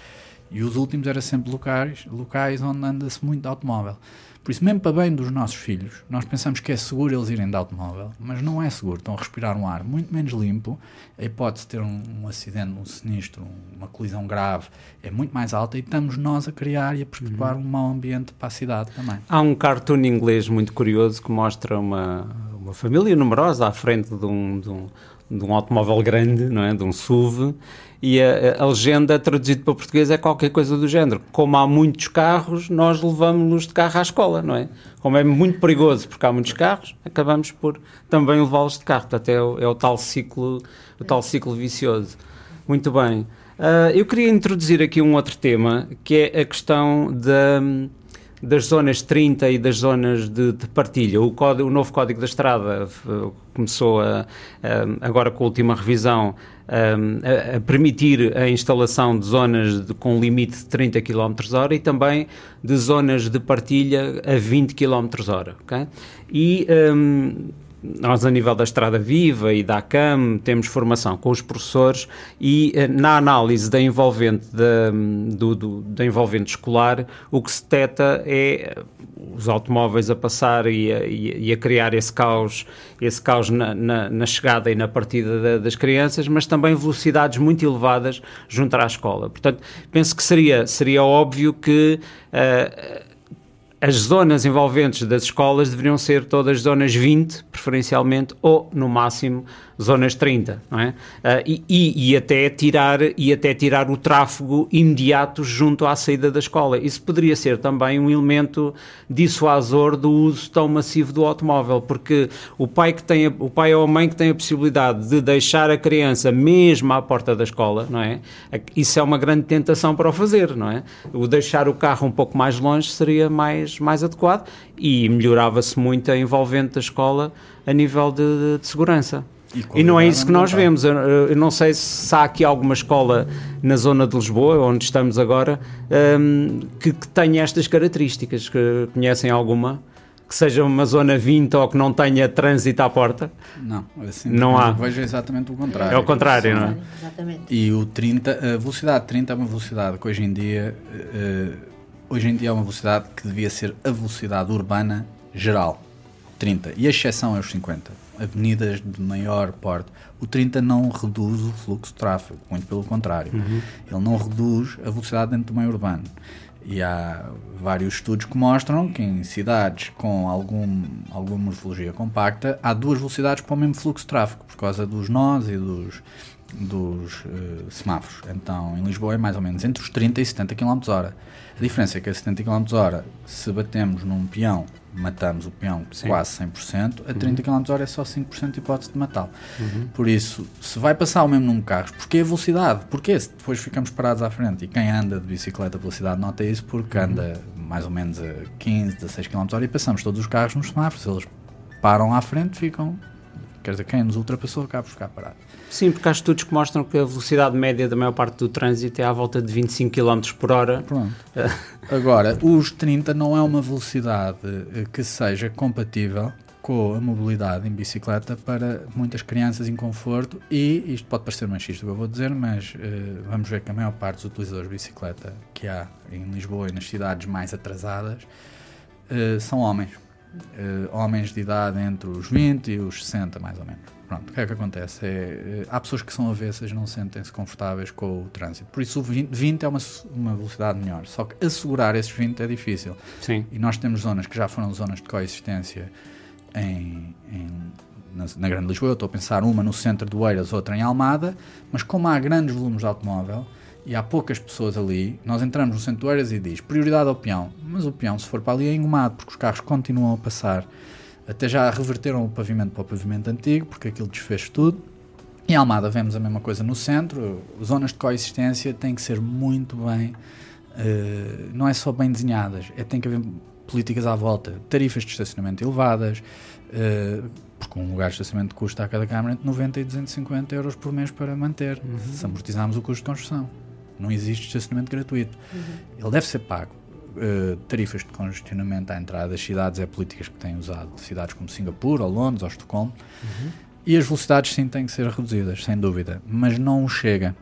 E os últimos eram sempre locais, locais onde anda-se muito de automóvel. Por isso, mesmo para bem dos nossos filhos, nós pensamos que é seguro eles irem de automóvel, mas não é seguro. Estão a respirar um ar muito menos limpo. A hipótese de ter um, um acidente, um sinistro, uma colisão grave é muito mais alta e estamos nós a criar e a perpetuar uhum. um mau ambiente para a cidade também. Há um cartoon inglês muito curioso que mostra uma, uma família numerosa à frente de um, de um, de um automóvel grande, não é? de um SUV e a, a, legenda traduzida para português é qualquer coisa do género. Como há muitos carros, nós levamos-nos de carro à escola, não é? Como é muito perigoso porque há muitos carros, acabamos por também levá-los de carro. Portanto, é o, é o, tal ciclo, o tal ciclo vicioso. Muito bem. Uh, eu queria introduzir aqui um outro tema, que é a questão da das zonas 30 e das zonas de, de partilha. O, código, o, novo Código da Estrada uh, começou a, uh, agora com a última revisão a, a, permitir a instalação de zonas de, com limite de 30 km hora e também de zonas de partilha a 20 km hora. Okay? E um, nós, a nível da Estrada Viva e da ACAM, temos formação com os professores e eh, na análise da envolvente, da, do, do, da envolvente escolar, o que se detecta é os automóveis a passar e a, e a criar esse caos, esse caos na, na, na chegada e na partida da, das crianças, mas também velocidades muito elevadas junto à escola. Portanto, penso que seria, seria óbvio que. Uh, as zonas envolventes das escolas deveriam ser todas zonas 20, preferencialmente, ou no máximo zonas 30, não é? Uh, e, e, até tirar, e até tirar o tráfego imediato junto à saída da escola. Isso poderia ser também um elemento dissuasor do uso tão massivo do automóvel, porque o pai, que tem a, o pai ou a mãe que tem a possibilidade de deixar a criança mesmo à porta da escola, não é? Isso é uma grande tentação para o fazer, não é? O deixar o carro um pouco mais longe seria mais, mais adequado e melhorava-se muito a envolvente da escola a nível de, de segurança. E, e, não é isso que nós vemos. Eu, eu, não sei se há aqui alguma escola na zona de Lisboa, onde estamos agora, um, que, que tenha estas características. Que conhecem alguma? Que seja uma zona 20 ou que não tenha trânsito à porta? Não, assim, não há. Vejo exatamente o contrário. É o contrário, não é? Exatamente. E o 30, a velocidade 30 é uma velocidade que hoje em dia, uh, hoje em dia é uma velocidade que devia ser a velocidade urbana geral. 30. E a exceção é os 50 avenidas de maior porte. O 30 não reduz o fluxo de tráfego, muito pelo contrário. Uhum. Ele não reduz a velocidade dentro do meio urbano. E há vários estudos que mostram que em cidades com algum, alguma morfologia compacta há duas velocidades para o mesmo fluxo de tráfego, por causa dos nós e dos, dos uh, semáforos. Então, em Lisboa é mais ou menos entre os 30 e 70 km h A diferença é que a 70 km h se batemos num peão matamos o peão Sim. quase 100%, a 30 uhum. km h é só 5% de hipótese de matá-lo. Uhum. Por isso, se vai passar o mesmo número de carros, porquê a velocidade? Porquê se depois ficamos parados à frente? E quem anda de bicicleta a velocidade nota isso porque uhum. anda mais ou menos a 15, 16 km h e passamos todos os carros nos semáforos. Eles param à frente, ficam. Quer dizer, quem nos ultrapassou acaba por ficar parado. Sim, porque há estudos que mostram que a velocidade média da maior parte do trânsito é à volta de 25 km por hora. Pronto. Agora, os 30 não é uma velocidade eh, que seja compatível com a mobilidade em bicicleta para muitas crianças em conforto e isto pode parecer machista o que eu vou dizer, mas uh, vamos ver que a maior parte dos utilizadores de bicicleta que há em Lisboa e nas cidades mais atrasadas uh, são homens. Uh, homens de idade entre os 20 e os 60 mais ou menos. Pronto, o que é que acontece? É, eh, há pessoas que são avessas não sentem-se confortáveis com o trânsito. Por isso o 20, 20 é uma, uma velocidade melhor. Só que assegurar esses 20 é difícil. Sim. E nós temos zonas que já foram zonas de coexistência em, em na, na, Grande Lisboa. Eu estou a pensar uma no centro do Eiras, outra em Almada. Mas como há grandes volumes de automóvel e há poucas pessoas ali, nós entramos no centro e diz prioridade ao peão, mas o peão se for para ali é engomado, porque os carros continuam a passar, até já reverteram o pavimento para o pavimento antigo, porque aquilo desfez tudo. Em Almada vemos a mesma coisa no centro, zonas de coexistência têm que ser muito bem, uh, não é só bem desenhadas, é tem que haver políticas à volta, tarifas de estacionamento elevadas, uh, porque um lugar de estacionamento custa a cada Câmara entre 90 e 250 euros por mês para manter, uhum. se amortizarmos o custo de construção. Não existe estacionamento gratuito. Uhum. Ele deve ser pago. Uh, tarifas de congestionamento à entrada das cidades é políticas que têm usado cidades como Singapura, ou Londres, ou Estocolmo. Uhum. E as velocidades sim têm que ser reduzidas, sem dúvida. Mas não chega.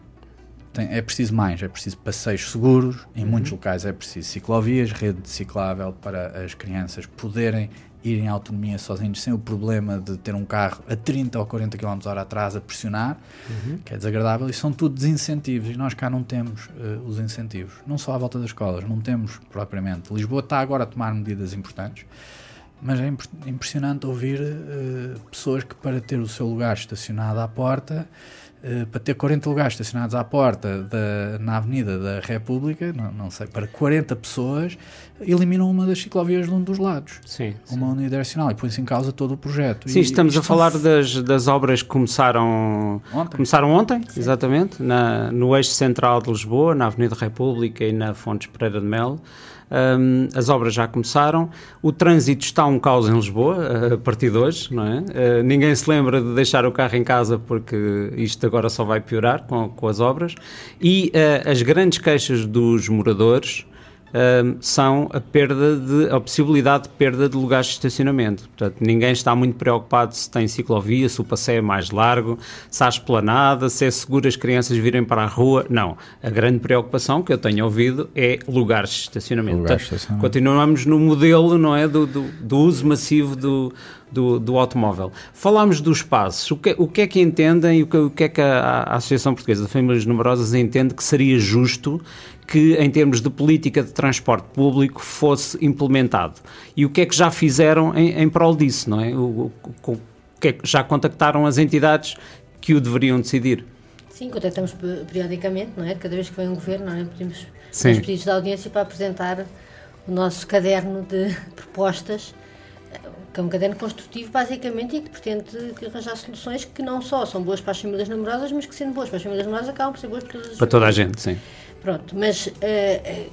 Tem, é preciso mais, é preciso passeios seguros, em uhum. muitos locais é preciso ciclovias, rede ciclável para as crianças poderem ir em autonomia sozinhos sem o problema de ter um carro a 30 ou 40 km hora atrás a pressionar, uhum. que é desagradável, e são tudo desincentivos, e nós cá não temos uh, os incentivos, não só à volta das escolas, não temos propriamente. Lisboa está agora a tomar medidas importantes, mas é impressionante ouvir uh, pessoas que para ter o seu lugar estacionado à porta Uh, para ter 40 lugares estacionados à porta da, na Avenida da República, não, não, sei, para 40 pessoas, eliminam uma das ciclovias de um dos lados. Sim. Uma sim. unidirecional e põe-se em causa todo o projeto. Sim, e, estamos a falar das, das obras que começaram ontem, começaram ontem exatamente, na, no eixo central de Lisboa, na Avenida República e na Fontes Pereira de Melo. Um, as obras já começaram, o trânsito está um caos em Lisboa a partir de hoje, não é? Uh, ninguém se lembra de deixar o carro em casa porque isto agora só vai piorar com, com as obras. E uh, as grandes queixas dos moradores são a perda de a possibilidade de perda de lugares de estacionamento. Portanto, ninguém está muito preocupado se tem ciclovia, se o passeio é mais largo, se há esplanada, se é seguro as crianças virem para a rua. Não. A grande preocupação que eu tenho ouvido é lugares de estacionamento. Lugares de estacionamento. Continuamos no modelo, não é, do, do, do uso massivo do, do, do, automóvel. Falámos dos espaços. O que, o que é que entendem e o que, o que é que a, a Associação Portuguesa de Famílias Numerosas entende que seria justo que, em termos de política de transporte público, fosse implementado. E o que é que já fizeram em, em prol disso, não é? O, o, o que é que já contactaram as entidades que o deveriam decidir? Sim, contactamos periodicamente, não é? Cada vez que vem um governo, não é? Pedimos os pedidos de audiência para apresentar o nosso caderno de propostas, que é um caderno construtivo, basicamente, e que pretende arranjar soluções que não só são boas para as famílias namorosas, mas que, sendo boas para as famílias namorosas, acabam por ser boas para todas as Para toda a gente, sim. Pronto, mas, uh,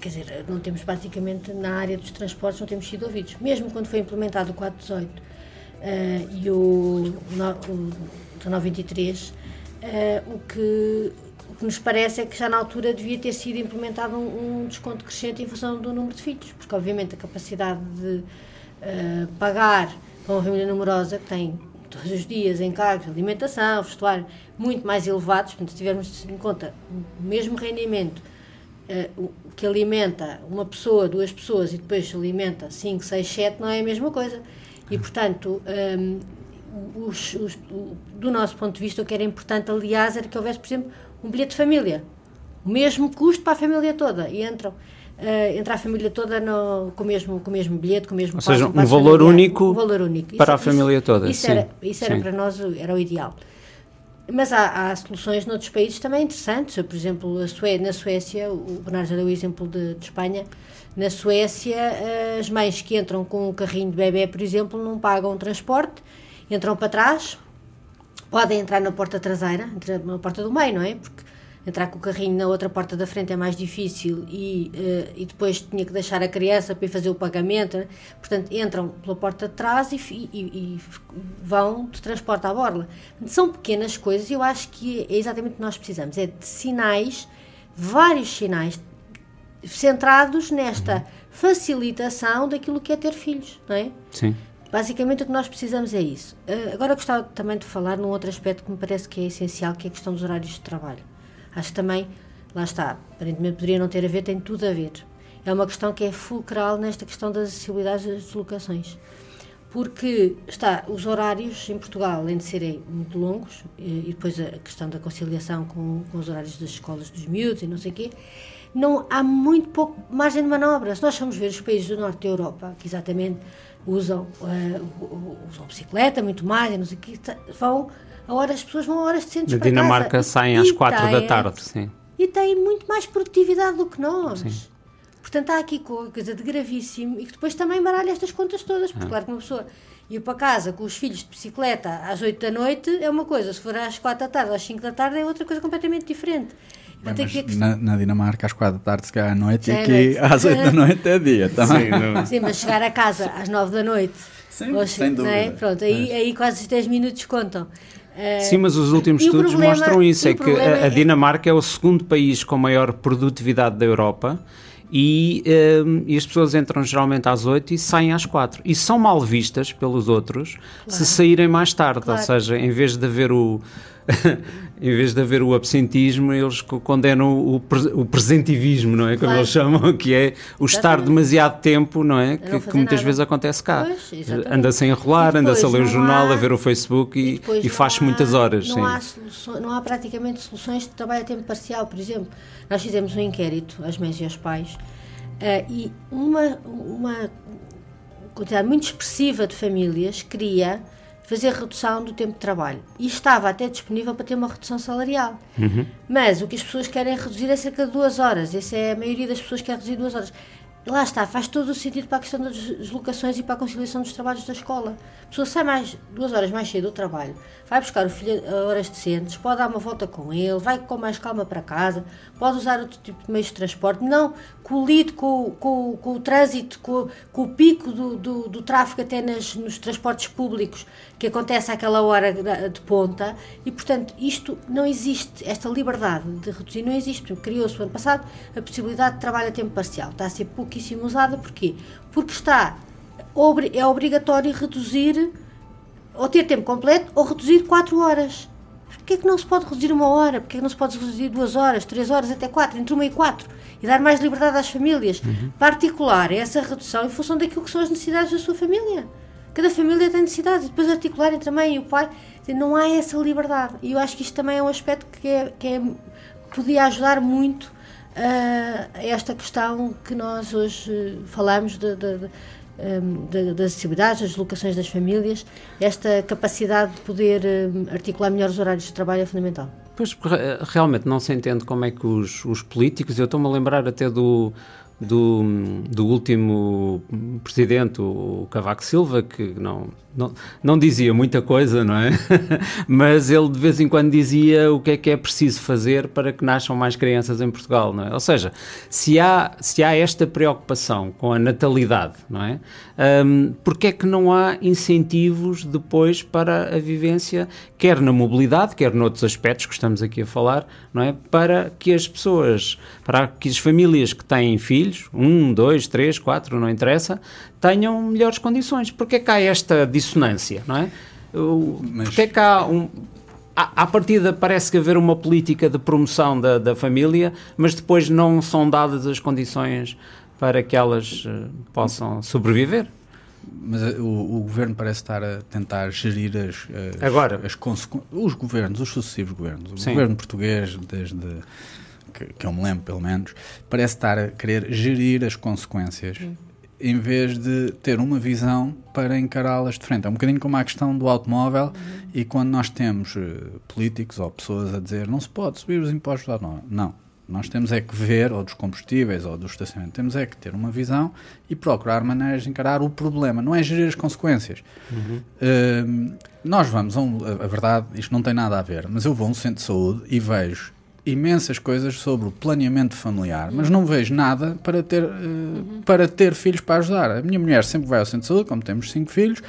quer dizer, não temos praticamente na área dos transportes, não temos sido ouvidos. Mesmo quando foi implementado o 418 uh, eh, e o, no, o 1923, uh, o, que, o que nos parece é que já na altura devia ter sido implementado um, um desconto crescente em função do número de filhos, porque obviamente a capacidade de pagar para uma família numerosa que tem todos os dias encargos alimentação, vestuário, muito mais elevados, portanto, se tivermos em conta o mesmo rendimento uh, que alimenta uma pessoa, duas pessoas e depois alimenta 5, 6, 7, não é a mesma coisa. E, portanto, um, ehm, os, os, do nosso ponto de vista, o que era importante, aliás, era que houvesse, por exemplo, um bilhete de família. O mesmo custo para a família toda. E entram. Uh, entra a família toda no, com, o mesmo, com o mesmo bilhete, com o mesmo Ou seja, um valor, único um valor único para isso, a família toda. Isso, sim, era, isso era para nós era o ideal. Mas há, há, soluções noutros países também interessantes. Por exemplo, Sué na Suécia, o Bernardo já deu o exemplo de, de, Espanha. Na Suécia, as mães que entram com um carrinho de bebê, por exemplo, não pagam transporte, entram para trás, podem entrar na porta traseira, na porta do meio, não é? Porque entrar com o carrinho na outra porta da frente é mais difícil e, uh, e depois tinha que deixar a criança para ir fazer o pagamento. Né? Portanto, entram pela porta de trás e, e, e, vão de transporte à borla. São pequenas coisas e eu acho que é exatamente o que nós precisamos: é de sinais, vários sinais centrados nesta uhum. facilitação daquilo que é ter filhos, não é? Sim. Basicamente o que nós precisamos é isso. Uh, agora gostava também de falar num outro aspecto que me parece que é essencial, que é a questão dos horários de trabalho. Acho que também, lá está, aparentemente poderia não ter a ver, tem tudo a ver. É uma questão que é fulcral nesta questão das acessibilidades das deslocações. Porque está, os horários em Portugal, além de serem muito longos, e depois a questão da conciliação com, com os horários das escolas dos miúdos e não sei o quê, não há muito pouco margem de manobra. Se nós formos ver os países do norte da Europa, que exatamente usam, uh, usam bicicleta muito mais, não sei o quê, vão a horas, as pessoas vão a horas decentes Na para Dinamarca casa. saem às quatro da tarde, sim. e têm muito mais produtividade do que nós. Sim. Portanto, há aqui coisa de gravíssimo e que depois também baralha estas contas todas, porque, ah. claro que uma pessoa ir para casa com os filhos de bicicleta às 8 da noite é uma coisa, se for às 4 da tarde ou às 5 da tarde é outra coisa completamente diferente. Bem, que... na, na, Dinamarca às 4 da tarde se calhar à noite e aqui às 8 da noite é dia também. Sim, Sim, mas chegar a casa às 9 da noite Sim, ou, sem é? dúvida. É? Pronto, aí, aí quase os 10 minutos contam. Uh, Sim, mas os últimos estudos problema, mostram isso, é que a, a Dinamarca é o segundo país com maior produtividade da Europa e, um, e, as pessoas entram geralmente às 8 e saem às 4. E são mal vistas pelos outros claro. se saírem mais tarde, claro. ou seja, em vez de haver o. em vez de haver o absentismo, eles condenam o, o presentivismo, não é? Como claro. eles chamam, que é o estar demasiado tempo, não é? Que, que, muitas nada. vezes acontece cá. Anda-se a enrolar, anda-se a ler o jornal, há... a ver o Facebook e, e, e faz muitas horas. Não há, soluções, não há praticamente soluções de trabalho a tempo parcial, por exemplo. Nós fizemos um inquérito às mães e aos pais uh, e uma, uma quantidade muito expressiva de famílias queria fazer redução do tempo de trabalho. E estava até disponível para ter uma redução salarial. Uhum. Mas o que as pessoas querem reduzir é cerca de duas horas. Essa é a maioria das pessoas que quer reduzir duas horas. Lá está, faz todo o sentido para a questão das deslocações e para a conciliação dos trabalhos da escola. A pessoa sai mais, duas horas mais cedo do trabalho, vai buscar o filho a horas decentes, pode dar uma volta com ele, vai com mais calma para casa, pode usar outro tipo de meios de transporte, não colido com, com, com o trânsito, com, com o pico do, do, do tráfego até nas, nos transportes públicos que acontece àquela hora de ponta e, portanto, isto não existe, esta liberdade de reduzir não existe. Criou-se o ano passado a possibilidade de trabalho a tempo parcial. Está a ser pouquíssimo usada, porquê? Porque está, é obrigatório reduzir ou ter tempo completo ou reduzir 4 horas. Porquê é que não se pode reduzir uma hora? Porquê é que não se pode reduzir duas horas, três horas, até quatro, entre uma e quatro? E dar mais liberdade às famílias. Uhum. Particular essa redução em função daquilo que são as necessidades da sua família. Cada família tem necessidades, e depois articular entre a mãe e o pai. Não há essa liberdade. E eu acho que isto também é um aspecto que, é, que é, podia ajudar muito uh, a esta questão que nós hoje falamos de, de, de, das acessibilidades, das locações das famílias. Esta capacidade de poder articular melhores horários de trabalho é fundamental. Pois, realmente não se entende como é que os, os políticos, eu estou-me a lembrar até do, do, do último presidente, o Cavaco Silva, que não, não, não dizia muita coisa, não é? Mas ele de vez em quando dizia o que é que é preciso fazer para que nasçam mais crianças em Portugal, não é? Ou seja, se há, se há esta preocupação com a natalidade, não é? Um, porque é que não há incentivos depois para a vivência, quer na mobilidade, quer noutros aspectos que estamos aqui a falar, não é? Para que as pessoas, para que as famílias que têm filhos, um, dois, três, quatro, não interessa, tenham melhores condições. Porque é que há esta dissonância, não é? Mas... Porque é que há um... À, partida parece que haver uma política de promoção da, da família, mas depois não são dadas as condições para que elas uh, possam sobreviver. Mas uh, o, o, governo parece estar a tentar gerir as, as Agora. As os governos, os sucessivos governos. O Sim. governo português, desde que, que, eu me lembro pelo menos, parece estar a querer gerir as consequências. Sim em vez de ter uma visão para encará-las de frente. É um bocadinho como a questão do automóvel uhum. e quando nós temos uh, políticos ou pessoas a dizer não se pode subir os impostos do automóvel. Não. Nós temos é que ver, ou dos combustíveis, ou do estacionamento, temos é que ter uma visão e procurar maneiras de encarar o problema, não é gerir as consequências. Uhum. Uh, nós vamos a, um, a verdade, isto não tem nada a ver, mas eu vou a um centro de saúde e vejo imensas coisas sobre o planeamento familiar, mas não vejo nada para ter, uh, uhum. para ter filhos para ajudar. A minha mulher sempre vai ao centro de saúde, como temos cinco filhos,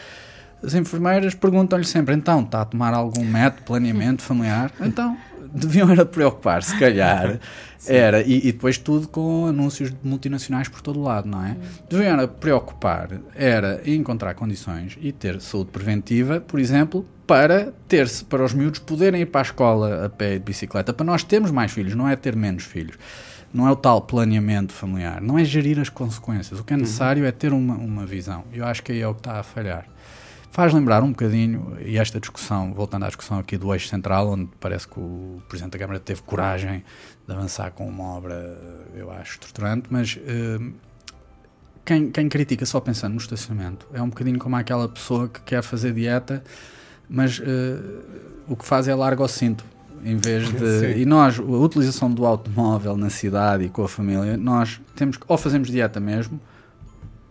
as enfermeiras perguntam-lhe sempre: então, está a tomar algum método de planeamento familiar? Então, deviam era preocupar, se calhar, era, e, e, depois tudo com anúncios de multinacionais por todo lado, não é? Deviam era preocupar, era encontrar condições e ter saúde preventiva, por exemplo, para ter-se, para os miúdos poderem ir para a escola a pé e de bicicleta, para nós termos mais filhos, não é ter menos filhos. Não é o tal planeamento familiar, não é gerir as consequências. O que é uhum. necessário é ter uma, uma visão. Eu acho que aí é o que está a falhar. Faz lembrar um bocadinho, e esta discussão, voltando à discussão aqui do eixo central, onde parece que o Presidente da Câmara teve coragem de avançar com uma obra, eu acho, estruturante, mas uh, quem, quem critica só pensando no estacionamento é um bocadinho como aquela pessoa que quer fazer dieta, mas uh, o que faz é larga o cinto. em vez de. Sim. E nós, a utilização do automóvel na cidade e com a família, nós temos que, ou fazemos dieta mesmo,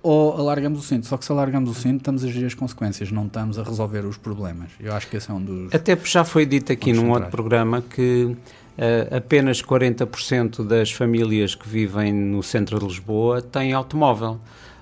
ou alargamos o cinto. Só que se alargamos o cinto, estamos a gerir as consequências, não estamos a resolver os problemas. Eu acho que esse é um dos. Até porque já foi dito aqui num outro programa que uh, apenas 40% das famílias que vivem no centro de Lisboa têm automóvel.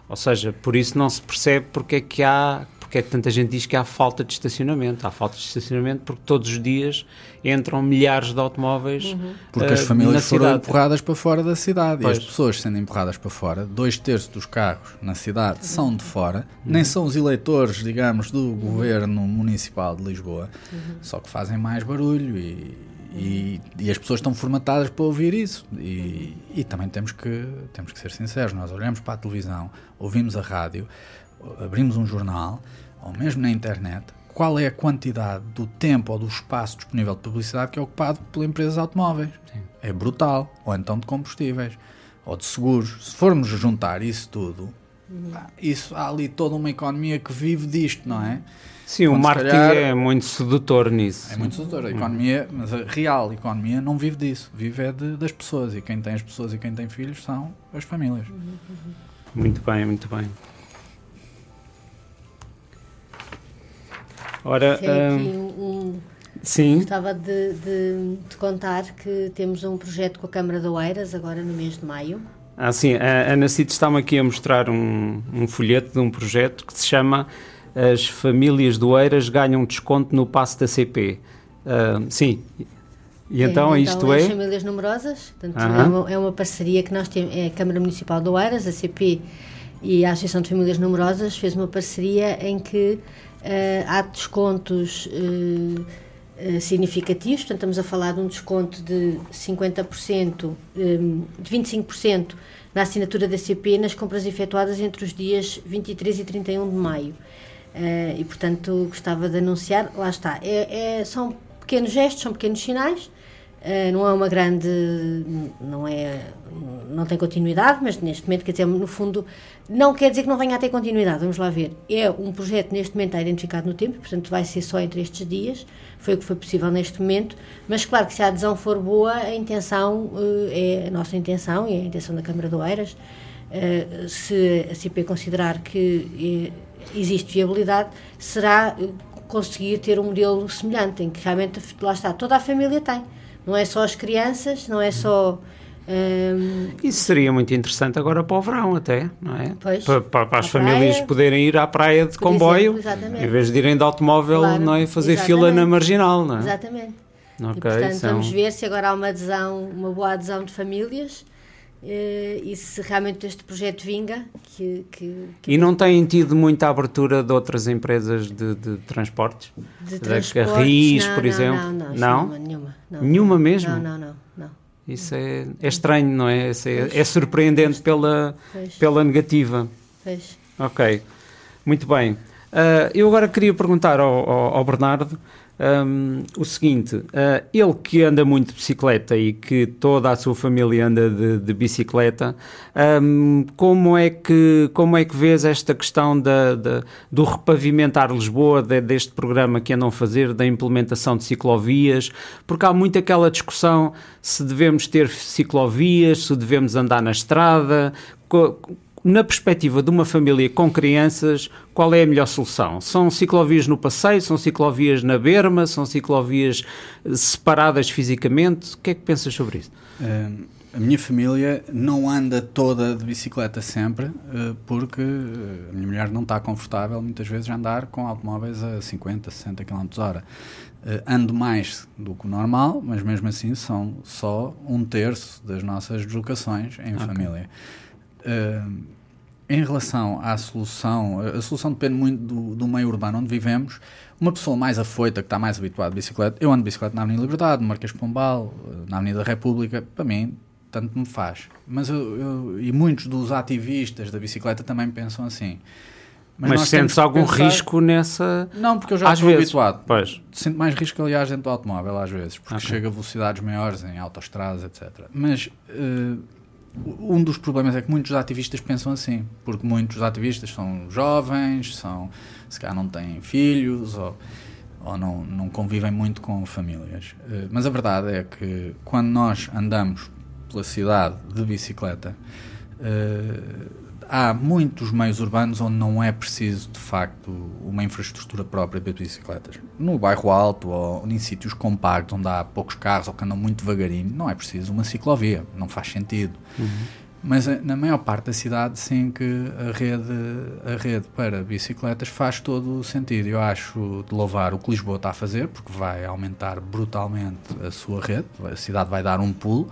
Ou seja, por isso não se percebe porque é que há porque é que tanta gente diz que há falta de estacionamento. Há falta de estacionamento porque todos os dias entram milhares de automóveis. Uhum. Porque uh, as famílias foram cidade. empurradas para fora da cidade. Pois. E as pessoas sendo empurradas para fora, dois terços dos carros na cidade uhum. são de fora, uhum. nem são os eleitores, digamos, do governo municipal de Lisboa, uhum. só que fazem mais barulho e. E, e, as pessoas estão formatadas para ouvir isso. E, e também temos que, temos que ser sinceros: nós olhamos para a televisão, ouvimos a rádio, abrimos um jornal, ou mesmo na internet, qual é a quantidade do tempo ou do espaço disponível de publicidade que é ocupado por empresas automóveis. Sim. É brutal. Ou então de combustíveis, ou de seguros. Se formos juntar isso tudo, isso, há ali toda uma economia que vive disto, não é? Sim, Quando o marketing calhar, é muito sedutor nisso. É muito sedutor. A economia, mas a real economia não vive disso. Vive é de, das pessoas. E quem tem as pessoas e quem tem filhos são as famílias. Muito bem, muito bem. Ora, aqui um, um Sim. Gostava de, de, de, contar que temos um projeto com a Câmara de Oeiras, agora no mês de maio. Ah, sim. A Ana Cid está-me aqui a mostrar um, um folheto de um projeto que se chama As Famílias de Oeiras Ganham Desconto no Passo da CP. Uh, ah, sim. E então, é, então isto é? As Famílias Numerosas. Portanto, uh -huh. é, uma, é, uma, parceria que nós temos, é a Câmara Municipal de Oeiras, a CP e a Associação de Famílias Numerosas fez uma parceria em que há descontos uh, uh, significativos, portanto estamos a falar de um desconto de 50%, um, de 25% na assinatura da CP nas compras efetuadas entre os dias 23 e 31 de maio. e portanto gostava de anunciar, lá está, é, é, são pequenos gestos, são pequenos sinais, não é uma grande não é não tem continuidade mas neste momento quer dizer no fundo não quer dizer que não venha a ter continuidade vamos lá ver. É um projeto neste momento está identificado no tempo portanto vai ser só entre estes dias foi o que foi possível neste momento mas claro que se a adesão for boa a intenção uh, é a nossa intenção e a intenção da Câmara de Oeiras uh, se a CP considerar que existe viabilidade será conseguir ter um modelo semelhante em que realmente lá está toda a família tem não é só as crianças, não é só. Um... Isso seria muito interessante agora para o verão, até, não é? Pois, para, para, para as famílias praia, poderem ir à praia de comboio, exemplo, em vez de irem de automóvel, claro, não é? Fazer exatamente. fila na marginal, não é? Exatamente. Okay, e, portanto, são... vamos ver se agora há uma adesão, uma boa adesão de famílias Uh, e se realmente este projeto vinga. Que, que, que... E não têm tido muita abertura de outras empresas de, de transportes? De transportes? Carris, não, por não, exemplo? Não, não, não? Nenhuma, nenhuma. Não, nenhuma mesmo? Não, não, não. não. Isso é, é estranho, não é? É, é, surpreendente pela, pela negativa. Pois. Ok, muito bem. Uh, eu agora queria perguntar ao, ao, ao Bernardo um, o seguinte: uh, ele que anda muito de bicicleta e que toda a sua família anda de, de bicicleta, um, como, é que, como é que vês esta questão da, da, do repavimentar Lisboa, de, deste programa que andam a fazer, da implementação de ciclovias? Porque há muito aquela discussão se devemos ter ciclovias, se devemos andar na estrada na perspectiva de uma família com crianças, qual é a melhor solução? São ciclovias no passeio, são ciclovias na berma, são ciclovias eh, separadas fisicamente? O que é que pensas sobre isso? Uh, a minha família não anda toda de bicicleta sempre, uh, porque a minha mulher não está confortável muitas vezes a andar com automóveis a 50, 60 km h Uh, ando mais do que o normal, mas mesmo assim são só um terço das nossas deslocações em okay. família. Uh, em relação à solução, a solução depende muito do, do, meio urbano onde vivemos. Uma pessoa mais afoita, que está mais habituada a bicicleta, eu ando de bicicleta na Avenida Liberdade, no Marquês Pombal, na Avenida República, para mim, tanto me faz. Mas eu, eu, e muitos dos ativistas da bicicleta também pensam assim. Mas, Mas sentes algum pensar... risco nessa. Não, porque eu já às estou vezes. habituado. Pois. Sinto mais risco, aliás, dentro do automóvel, às vezes, porque okay. chega a velocidades maiores em autoestradas, etc. Mas. Uh, um dos problemas é que muitos ativistas pensam assim, porque muitos ativistas são jovens, são, se calhar não têm filhos, ou, ou não, não convivem muito com famílias. Uh, mas a verdade é que quando nós andamos pela cidade de bicicleta, uh, há muitos meios urbanos onde não é preciso, de facto, uma infraestrutura própria para bicicletas. No bairro alto ou em sítios compactos onde há poucos carros ou que andam muito devagarinho, não é preciso uma ciclovia, não faz sentido. Uhum. Mas eh, na maior parte da cidade, sim que a rede, a rede para bicicletas faz todo o sentido. Eu acho de louvar o que Lisboa está a fazer, porque vai aumentar brutalmente a sua rede, a cidade vai dar um pulo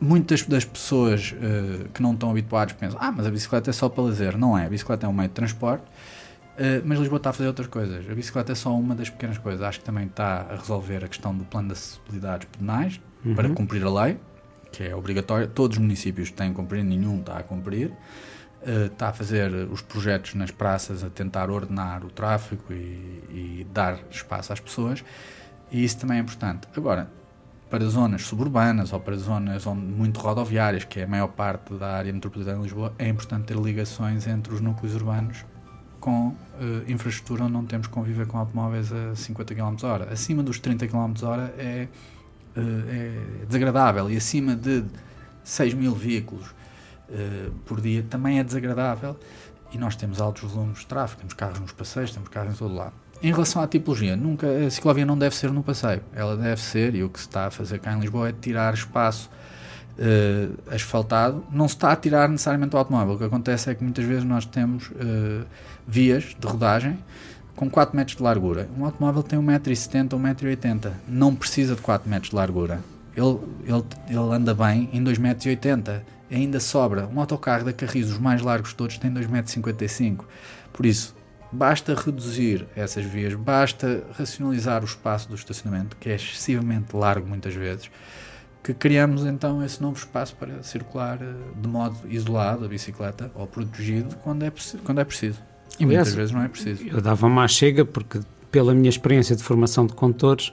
muitas das pessoas uh, que não estão habituadas pensam: ah, mas a bicicleta é só para lazer. Não é. A bicicleta é um meio de transporte, uh, mas Lisboa está a fazer outras coisas. A bicicleta é só uma das pequenas coisas. Acho que também está a resolver a questão do plano de acessibilidades pedonais uhum. para cumprir a lei, que é obrigatória. Todos os municípios têm que cumprir, nenhum está a cumprir. Uh, está a fazer os projetos nas praças a tentar ordenar o tráfego e, e dar espaço às pessoas, e isso também é importante. Agora, para zonas suburbanas ou para zonas muito rodoviárias, que é a maior parte da área metropolitana de Lisboa, é importante ter ligações entre os núcleos urbanos com uh, infraestrutura onde não temos que conviver com automóveis a 50 km h Acima dos 30 km h é, uh, é desagradável e acima de 6 mil veículos uh, por dia também é desagradável e nós temos altos volumes de tráfego, temos carros nos passeios, temos carros em todo lado. Em relação à tipologia, nunca, a ciclovia não deve ser no passeio. Ela deve ser, e o que se está a fazer cá em Lisboa é tirar espaço uh, asfaltado. Não se está a tirar necessariamente o automóvel. O que acontece é que muitas vezes nós temos uh, vias de rodagem com 4 metros de largura. Um automóvel tem 1,70m, 1,80m. Não precisa de 4 metros de largura. Ele, ele, ele anda bem em 2,80m. Ainda sobra. Um autocarro da Carris, os mais largos todos, tem 2,55m. Por isso, Basta reduzir essas vias, basta racionalizar o espaço do estacionamento, que é excessivamente largo muitas vezes, que criamos então esse novo espaço para circular eh, de modo isolado a bicicleta ou protegido quando é, quando é preciso. E Aliás, muitas vezes não é preciso. Eu dava uma chega porque, pela minha experiência de formação de condutores,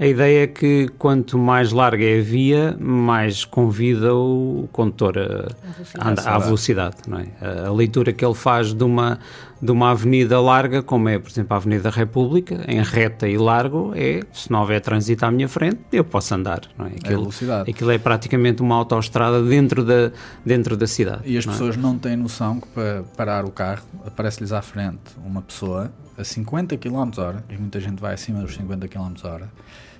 a ideia é que quanto mais larga é a via, mais convida o condutor a, andar à velocidade. Não é? A leitura que ele faz de uma, de uma avenida larga, como é, por exemplo, a Avenida da República, em reta e largo, é se não houver trânsito à minha frente, eu posso andar. Não é? é aquilo, é velocidade. aquilo é praticamente uma autoestrada dentro da, dentro da cidade. E as não é? pessoas é? não têm noção que para parar o carro aparece-lhes à frente uma pessoa a 50 km hora, e muita gente vai acima dos 50 km hora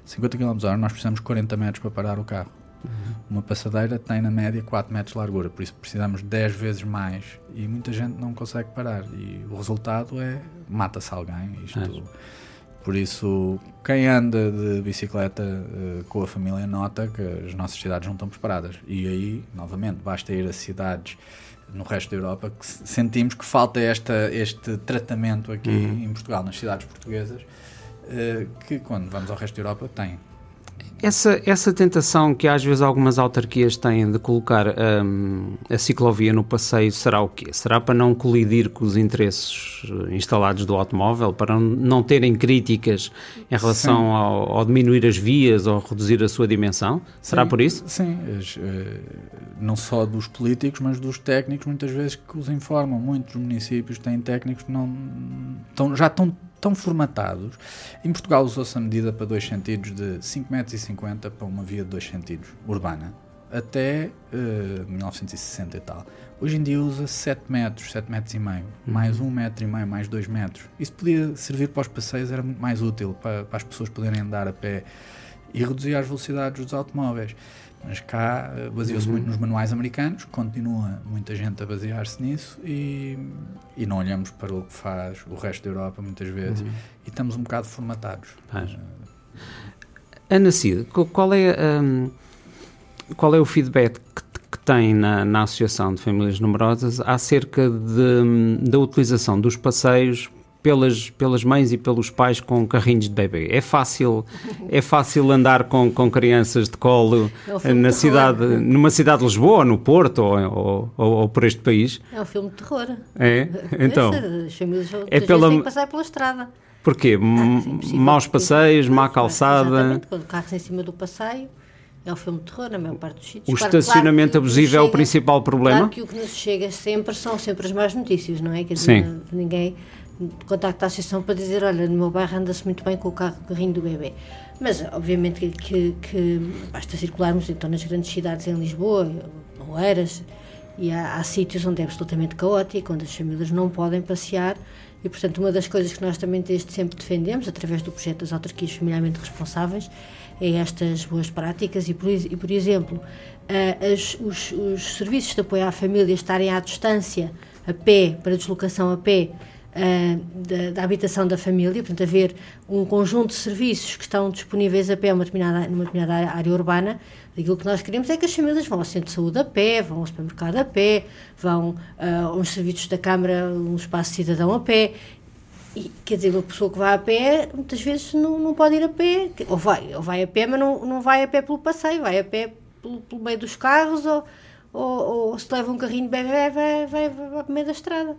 50 km h nós precisamos de 40 metros para parar o carro. Uhum. Uma passadeira tem na média 4 metros de largura, por isso precisamos 10 vezes mais e muita gente não consegue parar. E o resultado é mata-se alguém. Isto, é. Por isso, quem anda de bicicleta uh, com a família nota que as nossas cidades não estão preparadas. E aí, novamente, basta ir a cidades no resto da Europa que sentimos que falta esta, este tratamento aqui uhum. em Portugal, nas cidades portuguesas que quando vamos ao resto da Europa tem. Essa, essa tentação que às vezes algumas autarquias têm de colocar um, a ciclovia no passeio será o quê? Será para não colidir com os interesses eh, instalados do automóvel, para não terem críticas em relação ao, ao, diminuir as vias ou reduzir a sua dimensão? Será sim, por isso? Sim, eh, não só dos políticos, mas dos técnicos, muitas vezes que os informam. Muitos municípios têm técnicos que não, estão, já estão tão formatados. Em Portugal usou-se a medida para dois sentidos de 5,50 metros para uma via de dois sentidos, urbana, até uh, eh, 1960 e tal. Hoje em dia usa 7 metros, 7 metros e meio, uhum. mais 1 metro e meio, mais 2 metros. Isso podia servir para os passeios, era muito mais útil para, para as pessoas poderem andar a pé e reduzir as velocidades dos automóveis. Mas cá eh, baseou-se uhum. muito nos manuais americanos, continua muita gente a basear-se nisso e, e não olhamos para o que faz o resto da Europa muitas vezes uhum. e estamos um bocado formatados. Uh, Ana Cid, qual é, um, qual é o feedback que, que tem na, na Associação de Famílias Numerosas acerca de, da utilização dos passeios pelas, pelas mães e pelos pais com carrinhos de bebê. É fácil, é fácil andar com, com crianças de colo é na cidade, numa cidade de Lisboa, ou no Porto, ou, ou, ou, por este país. É um filme de terror. É? Então. Famílias é pela... têm que passar pela estrada. Porquê? Ah, Maus passeios, má calçada. Exatamente, quando o carro em cima do passeio. É um filme de terror, na maior parte dos sítios. O claro, estacionamento claro abusivo é o principal problema? Claro que o que nos chega sempre são sempre as más notícias, não é? Quer dizer, Sim. ninguém contacto a associação para dizer, olha, no meu bairro anda-se muito bem com o carro, carrinho do bebê. Mas, obviamente, que, que, basta circularmos então nas grandes cidades em Lisboa, Oeiras, e há, há sítios onde é absolutamente caótico, onde as famílias não podem passear, e, portanto, uma das coisas que nós também desde sempre defendemos, através do projeto das autarquias familiarmente responsáveis, é estas boas práticas e, por, e, por exemplo, uh, as, os, os, serviços de apoio à família estarem à distância, a pé, para deslocação a pé, da, da, habitação da família, portanto, haver um conjunto de serviços que estão disponíveis a pé numa determinada, numa determinada área urbana. Aquilo que nós queremos é que as famílias vão ao centro de saúde a pé, vão ao supermercado a pé, vão uh, aos serviços da Câmara, um espaço cidadão a pé. E, quer dizer, uma pessoa que vai a pé, muitas vezes não, não pode ir a pé, ou vai, ou vai a pé, mas não, não vai a pé pelo passeio, vai a pé pelo, pelo meio dos carros, ou, ou, ou se leva um carrinho de bebê, vai, vai, vai, vai para o meio da estrada.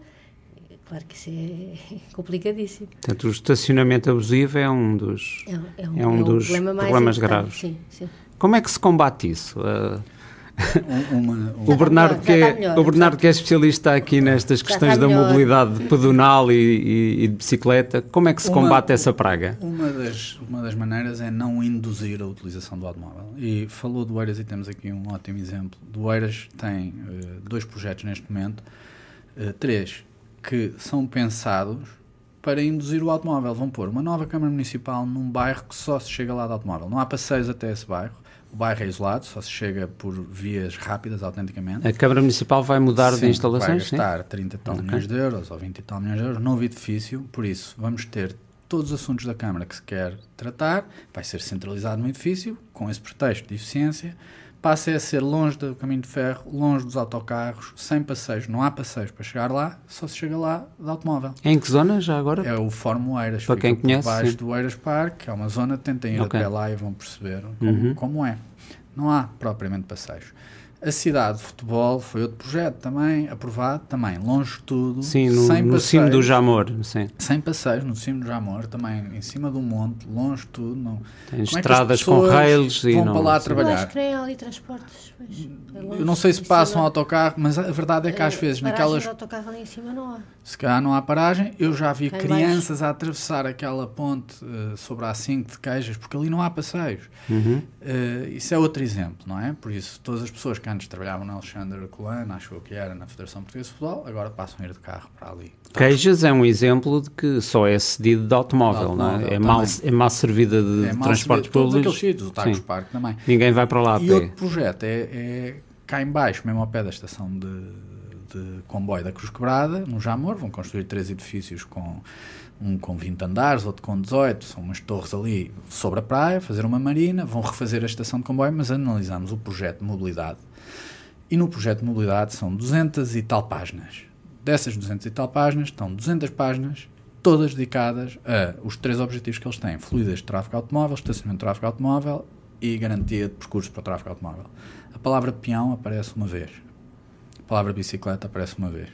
Claro que isso é complicadíssimo. Portanto, o estacionamento abusivo é um dos, é, é um, é um, dos problema problemas graves. Sim, sim. Como é que se combate isso? Uh, uma, uma... O Bernardo, melhor, que é, melhor, o Bernardo que é especialista aqui nestas questões da mobilidade pedonal e, e, e, de bicicleta, como é que se uma, combate essa praga? Uma das, uma das maneiras é não induzir a utilização do automóvel. E falou do Eiras e temos aqui um ótimo exemplo. Do Eiras tem uh, dois projetos neste momento, uh, três que são pensados para induzir o automóvel. Vão pôr uma nova Câmara Municipal num bairro que só se chega lá de automóvel. Não há passeios até esse bairro. O bairro é isolado, só se chega por vias rápidas, autenticamente. A Câmara Municipal vai mudar sim, de instalações? Vai gastar sim? 30 e tal okay. milhões de euros ou 20 e tal milhões de euros, novo edifício. Por isso, vamos ter todos os assuntos da Câmara que se quer tratar. Vai ser centralizado no edifício, com esse pretexto de eficiência passa a ser longe do caminho de ferro, longe dos autocarros, sem passeios. Não há passeios para chegar lá, só se chega lá de automóvel. Em que zona já agora? É o Fórum Eiras. Para quem conhece. Baixo do Eiras Park, é uma zona, tentem ir okay. até lá e vão perceber como, uhum. como é. Não há propriamente passeios. A cidade de futebol foi outro projeto também, aprovado, também, longe de tudo. Sim, no, sem no cimo do Jamor. Sim. Sem passeios, no cimo do Jamor, também em cima do monte, longe de tudo. Não. Tem Como estradas é com rails e vão não, para lá sim. trabalhar. acho que nem há ali transportes. É Eu não sei se passa um autocarro, mas a verdade é que às vezes naquelas. autocarro ali em cima não há. Se calhar não há paragem, eu já vi crianças baixo. a atravessar aquela ponte uh, sobre a A5 de queijas, porque ali não há passeios. Uhum. Uh, isso é outro exemplo, não é? Por isso, todas as pessoas que antes trabalhavam na Alexandre Colana, acho que era na Federação Portuguesa de Futebol, agora passam a ir de carro para ali. Queijas é um exemplo de que só é cedido de automóvel, de automóvel não é? É mal, é mal servida de é mal transportes públicos. Todos aqueles sítios, o Tagos Parque também. Ninguém vai para lá a E pé. outro projeto é, é cá em baixo, mesmo ao pé da estação de de comboio da Cruz Quebrada, no Jamor, vão construir três edifícios com um com 20 andares, outro com 18, são umas torres ali sobre a praia, fazer uma marina, vão refazer a estação de comboio, mas analisamos o projeto de mobilidade. E no projeto de mobilidade são 200 e tal páginas. Dessas 200 e tal páginas, estão 200 páginas, todas dedicadas a os três objetivos que eles têm: fluidez de tráfego automóvel, estacionamento de tráfego automóvel e garantia de percurso para o tráfego automóvel. A palavra peão aparece uma vez, palavra bicicleta aparece uma vez.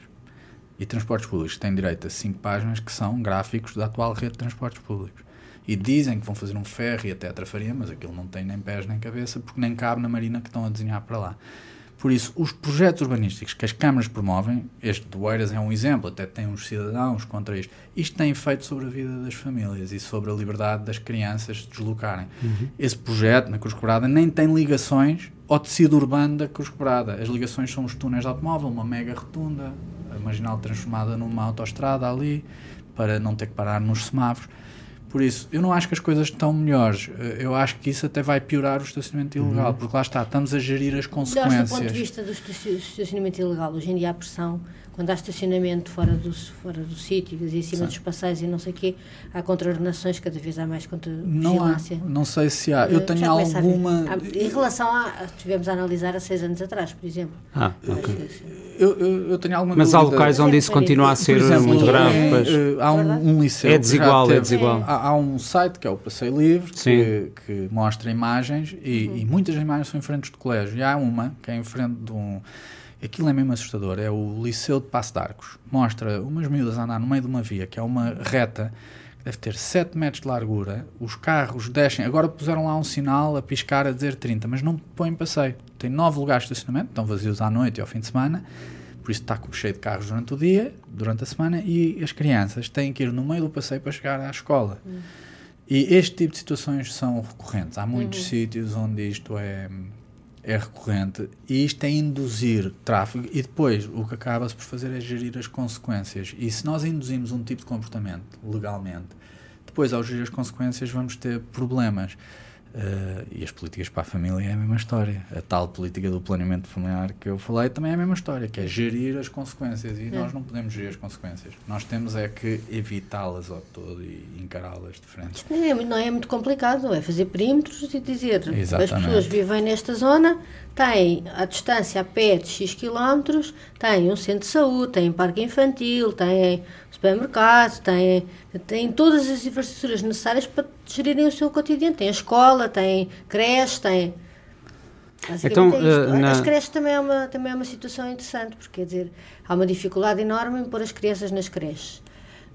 E transportes públicos têm direito a cinco páginas que são gráficos da atual rede de transportes públicos. E dizem que vão fazer um ferro e até a trafaria, mas aquilo não tem nem pés nem cabeça porque nem cabe na marina que estão a desenhar para lá. Por isso, os projetos urbanísticos que as câmaras promovem, este do Oeiras é um exemplo, até tem uns cidadãos contra isto, isto tem efeito sobre a vida das famílias e sobre a liberdade das crianças de deslocarem. Uhum. Esse projeto, na Cruz Quebrada, nem tem ligações ao tecido urbano da Cruz Quebrada. As ligações são os túneis de automóvel, uma mega rotunda, a marginal transformada numa autoestrada ali, para não ter que parar nos semáforos. Por isso, eu não acho que as coisas estão melhores. Eh, eu acho que isso até vai piorar o estacionamento uhum. ilegal, uhum. porque lá está, estamos a gerir as consequências. Melhores do ponto de vista do estacionamento ilegal, hoje em dia há pressão quando há estacionamento fora do, fora do sítio e em cima Sim. dos passeios e não sei o quê, há contraordenações, cada vez há mais contra não vigilância. Há, não sei se há. Eu eh, tenho alguma. Em relação a. Tivemos a analisar há seis anos atrás, por exemplo. Ah, ok. Eu, eu, eu, tenho alguma Mas há locais onde isso continua a ser exemplo, muito grave. É, há um, um, liceu. É desigual, teve, é desigual. Há, há, um site que é o Passeio Livre que, que, mostra imagens e, uhum. e muitas imagens são em frente do colégio. E há uma que é em frente de um Aquilo é mesmo assustador. É o Liceu de Passo de Arcos. Mostra umas miúdas a andar no meio de uma via, que é uma reta que deve ter 7 metros de largura. Os carros descem. Agora puseram lá um sinal a piscar a dizer 30, mas não põem passeio. Tem 9 lugares de estacionamento, estão vazios à noite e ao fim de semana. por isso está cheio de carros durante o dia, durante a semana, e as crianças têm que ir no meio do passeio para chegar à escola. Uhum. E este tipo de situações são recorrentes. Há muitos uhum. sítios onde isto é, é recorrente e isto é induzir tráfego e depois o que acaba-se por fazer é gerir as consequências. E se nós induzimos um tipo de comportamento legalmente, depois ao gerir as consequências vamos ter problemas. Uh, e as políticas para a família é a mesma história. A tal política do planeamento familiar que eu falei também é a mesma história, que é gerir as consequências. E é. nós não podemos gerir as consequências. Nós temos é que evitá-las ao todo e encará-las de frente. Não é, não é muito complicado, é fazer perímetros e dizer Exatamente. as pessoas vivem nesta zona, têm a distância a pé de X quilómetros, têm um centro de saúde, têm parque infantil, têm supermercado, têm, têm todas as infraestruturas necessárias para gerirem o seu cotidiano. Tem a escola, tem creche, tem. Então, é uh, na... As creches também é, uma, também é uma situação interessante, porque quer dizer, há uma dificuldade enorme em pôr as crianças nas creches.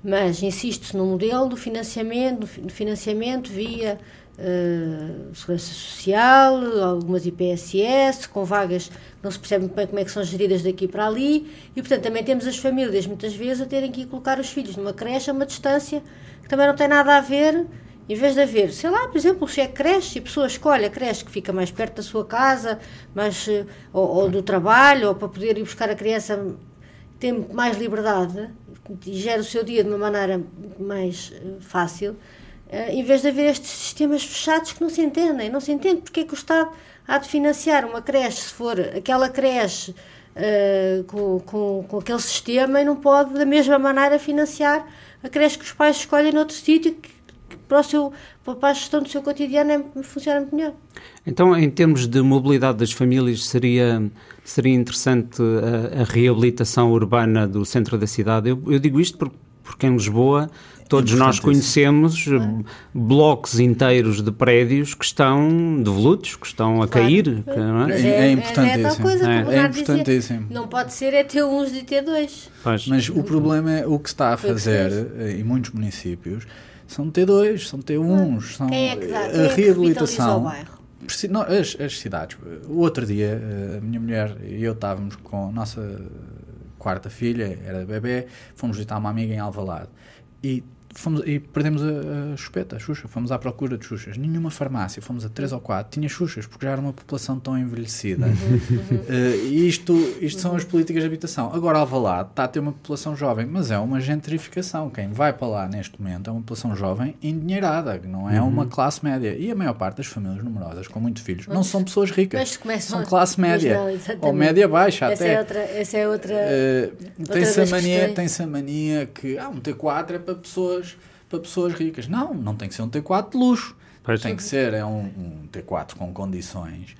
Mas insiste-se no modelo do financiamento, do financiamento via uh, Segurança Social, algumas IPSS, com vagas que não se percebe bem como é que são geridas daqui para ali, e portanto também temos as famílias muitas vezes a terem que ir colocar os filhos numa creche a uma distância que também não tem nada a ver em vez de haver, sei lá, por exemplo, se é creche e a pessoa escolhe a creche que fica mais perto da sua casa, mais, eh, ou, ou do trabalho, ou para poder ir buscar a criança, tem mais liberdade e gera o seu dia de uma maneira mais uh, fácil, em vez de haver estes sistemas fechados que não se entendem. Não se entende porque é que o Estado há de financiar uma creche, se for aquela creche uh, com, com, com aquele sistema, e não pode, da mesma maneira, financiar a creche que os pais escolhem noutro sítio que para, o seu, para a gestão do seu cotidiano é, funciona muito melhor. Então, em termos de mobilidade das famílias, seria, seria interessante a, a reabilitação urbana do centro da cidade? Eu, eu digo isto porque, porque em Lisboa todos nós conhecemos é. blocos inteiros de prédios que estão devolutos, que estão a claro. cair. É? É, é, importantíssimo. É, coisa, é, é importantíssimo. Dizer, não pode ser é ter uns e ter dois. Mas o problema é o que se está a fazer eh, em muitos municípios são T2, são T1s, são Quem é que dá? Quem a reabilitação. É não, as, as, cidades. O outro dia, a minha mulher e eu estávamos com a nossa quarta filha, era bebê, fomos visitar uma amiga em Alvalade. E fomos, e perdemos a, a chupeta, a Xuxa. Fomos à procura de Xuxas. Nenhuma farmácia, fomos a três ou quatro, tinha Xuxas, porque já era uma população tão envelhecida. uh, e isto, isto são as políticas de habitação. Agora, Alvalade está a ter uma população jovem, mas é uma gentrificação. Quem vai para lá neste momento é uma população jovem endinheirada, não é uhum. uma classe média. E a maior parte das famílias numerosas com muitos filhos mas, não são pessoas ricas, são classe média não, ou média baixa essa até. É outra, essa é outra. Uh, tem-se a mania, tem a mania que ah, um T4 é para pessoas pessoas, para pessoas ricas. Não, não tem que ser um T4 de luxo. Pois tem que ser é um, um T4 com condições.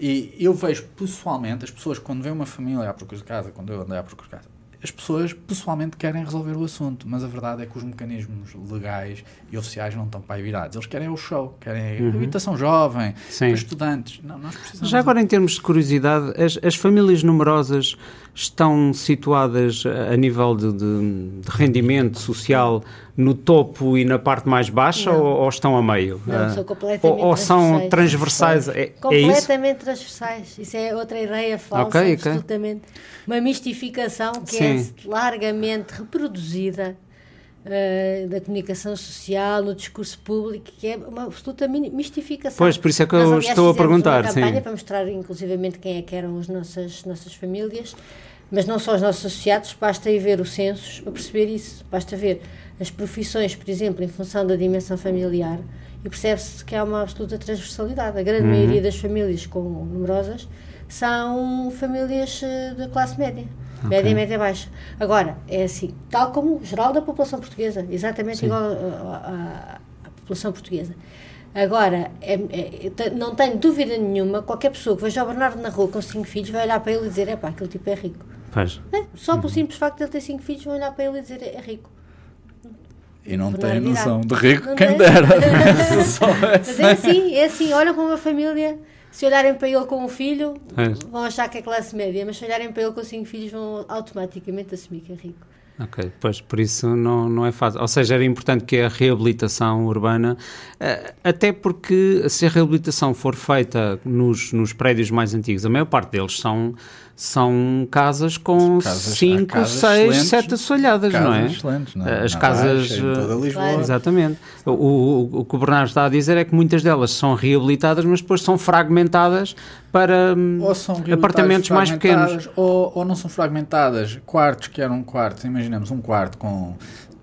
E eu vejo pessoalmente, as pessoas quando vêm uma família à procura de casa, quando eu andei à procura de casa, as pessoas pessoalmente querem resolver o assunto, mas a verdade é que os mecanismos legais e oficiais não estão para aí virados. Eles querem o show, querem uhum. habitação jovem, estudantes. Não, nós precisamos Já agora, em termos de curiosidade, as, as famílias numerosas estão situadas a nível de, de, de, rendimento social no topo e na parte mais baixa ou, ou, estão a meio? Não, são completamente ou, ou são transversais? É, completamente é isso? transversais. Isso é outra ideia falsa, okay, absolutamente. Okay. Uma mistificação que é Sim. é largamente reproduzida Uh, da comunicação social, no discurso público, que é uma absoluta mistificação. Pois, por isso é que Nós, eu aliás, estou a perguntar. uma campanha sim. para mostrar, inclusivamente, quem é que eram as nossas, nossas famílias mas não só os nossos associados, basta ir ver os censos para perceber isso. Basta ver as profissões, por exemplo, em função da dimensão familiar, e percebe-se que há uma absoluta transversalidade. A grande uhum. maioria das famílias com numerosas são famílias eh, da classe média. Okay. Média e média baixa. Agora, é assim, tal como o geral da população portuguesa, exatamente Sim. igual à população portuguesa. Agora, é, é, não tenho dúvida nenhuma, qualquer pessoa que veja o Bernardo na rua com cinco filhos vai olhar para ele e dizer: é pá, aquele tipo é rico. Faz. É, só pelo uhum. simples facto de ele ter cinco filhos, vão olhar para ele e dizer: é rico. E não tem noção de rico, não quem tem. dera. Mas é assim, é assim, olha como a família. Se olharem para ele com um filho, é. vão achar que é classe média, mas se olharem para ele com cinco filhos, vão automaticamente assumir que é rico. Ok, pois por isso não, não é fácil. Ou seja, era importante que a reabilitação urbana, eh, até porque se a reabilitação for feita nos, nos prédios mais antigos, a maior parte deles são, são casas com 5, 6, 7 assoalhadas, não é? Excelentes, não é? As Na casas. Baixa, em toda Lisboa. Exatamente. O, o, o, que o Bernardo está a dizer é que muitas delas são reabilitadas, mas depois são fragmentadas para hum, apartamentos mais pequenos. Ou, ou não são fragmentadas. Quartos que eram quartos, imaginemos um quarto com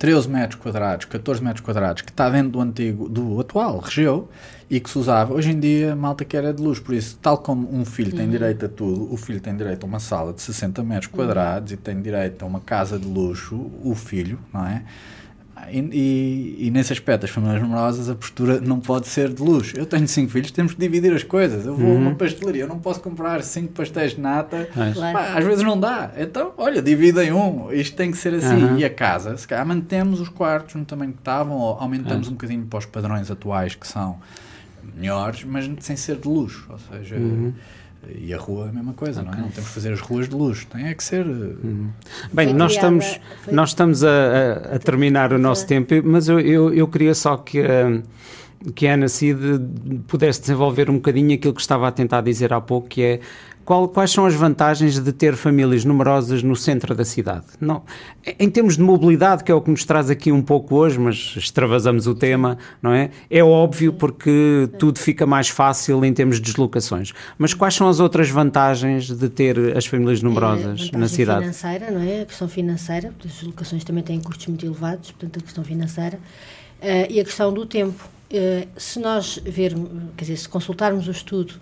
13 metros quadrados, 14 metros quadrados, que está dentro do antigo, do atual regeu e que se usava. Hoje em dia, malta que era de luz, por isso, tal como um filho tem uhum. direito a tudo, o filho tem direito a uma sala de 60 metros quadrados uhum. e tem direito a uma casa de luxo, o filho, não é? E, e, nesse aspecto, as famílias numerosas, a postura não pode ser de luxo. Eu tenho cinco filhos, temos que dividir as coisas. Eu vou uhum. a uma uhum. pastelaria, eu não posso comprar cinco pastéis de nata. Pá, às vezes não dá. Então, olha, dividem um. Isto tem que ser assim. Uhum. E a casa, se calhar mantemos os quartos no tamanho que estavam, ou aumentamos uhum. um bocadinho para os padrões atuais que são melhores, mas sem ser de luxo. Ou seja, uhum. E a rua é a mesma coisa, okay. não é? Não temos que fazer as ruas de luxo, tem é que ser. Eh, uhum. Bem, foi nós criada, estamos, foi... nós estamos a, a terminar o nosso tempo, mas eu, eu, eu queria só que. Uh, que a Ana Cid pudesse desenvolver um bocadinho aquilo que estava a tentar dizer há pouco, que é qual, quais são as vantagens de ter famílias numerosas no centro da cidade? Não, em termos de mobilidade, que é o que nos traz aqui um pouco hoje, mas extravasamos o tema, não é? É óbvio porque tudo fica mais fácil em termos de deslocações. Mas quais são as outras vantagens de ter as famílias é, numerosas é na cidade? A financeira, não é? A questão financeira, porque as deslocações também têm custos muito elevados, portanto a questão financeira. Uh, e a questão do tempo. Uh, se nós vermos, quer dizer, se consultarmos o estudo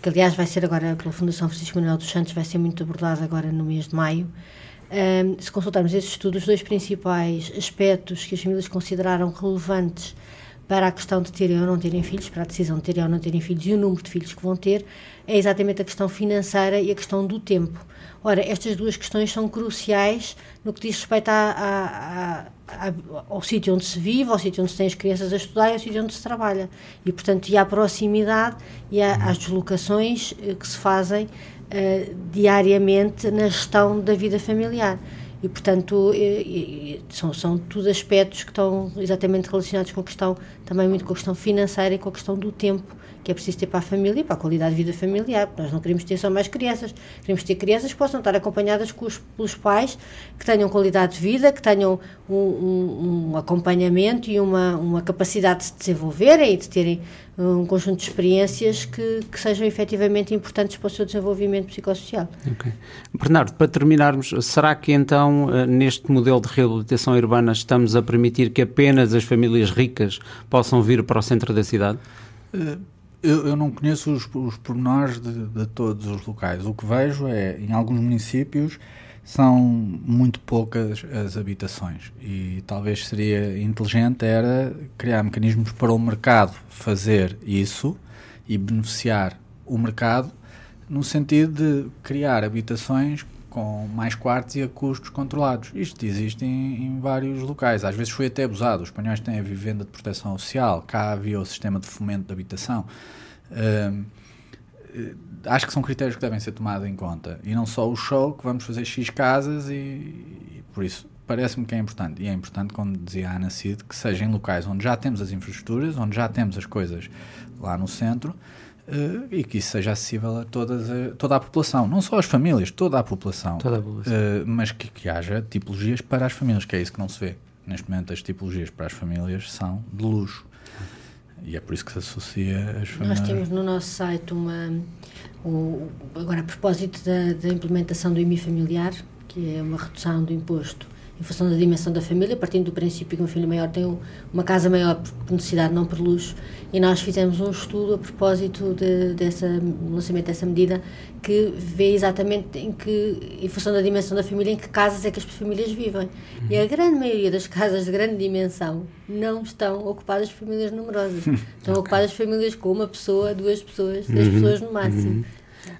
que aliás vai ser agora pela Fundação Francisco Manuel dos Santos, vai ser muito abordado agora no mês de maio. Um, se consultarmos esse estudo, os dois principais aspectos que as famílias consideraram relevantes para a questão de terem ou não terem filhos, para a decisão de terem ou não terem filhos e o número de filhos que vão ter, é exatamente a questão financeira e a questão do tempo. Ora, estas duas questões são cruciais no que diz respeito a, a, a, ao sítio onde se vive, ao sítio onde se tem as crianças a estudar e ao sítio onde se trabalha. E, portanto, e à proximidade e às deslocações eh, que se fazem uh, diariamente na gestão da vida familiar. E, portanto, e, e, são, são tudo aspectos que estão exatamente relacionados com a questão, também muito com a questão financeira e com a questão do tempo que é preciso ter para a família e para a qualidade de vida familiar. Nós não queremos ter só mais crianças, queremos ter crianças que possam estar acompanhadas com os, pelos pais, que tenham qualidade de vida, que tenham um, um, um acompanhamento e uma, uma capacidade de se desenvolverem e de terem um conjunto de experiências que, que, sejam efetivamente importantes para o seu desenvolvimento psicossocial. Okay. Bernardo, para terminarmos, será que então eh, neste modelo de reabilitação urbana estamos a permitir que apenas as famílias ricas possam vir para o centro da cidade? Uh, eu, eu não conheço os, os pormenores de, de, todos os locais. O que vejo é, em alguns municípios, são muito poucas as habitações e talvez seria inteligente era criar mecanismos para o mercado fazer isso e beneficiar o mercado no sentido de criar habitações com mais quartos e a custos controlados. Isto existe em, em, vários locais. Às vezes foi até abusado. Os espanhóis têm a vivenda de proteção social, cá havia o sistema de fomento de habitação. Uh, acho que são critérios que devem ser tomados em conta. E não só o show, que vamos fazer X casas e, e por isso parece-me que é importante. E é importante, como dizia a Ana Cid, que seja em locais onde já temos as infraestruturas, onde já temos as coisas lá no centro, Uh, e que isso seja acessível a todas a, toda a população, não só as famílias, toda a população, toda a população. Uh, mas que, que, haja tipologias para as famílias, que é isso que não se vê. Neste momento, as tipologias para as famílias são de luxo e é por isso que se associa as famílias. Nós temos no nosso site uma. O, agora, a propósito da, da implementação do IMI familiar, que é uma redução do imposto em função da dimensão da família, partindo do princípio que um filho maior tem uma casa maior por necessidade, não por luxo, e nós fizemos um estudo a propósito de, dessa lançamento dessa medida que vê exatamente em que, em função da dimensão da família, em que casas é que as famílias vivem. Uhum. E a grande maioria das casas de grande dimensão não estão ocupadas por famílias numerosas. Estão okay. ocupadas por famílias com uma pessoa, duas pessoas, dez uhum. pessoas no máximo. Uhum.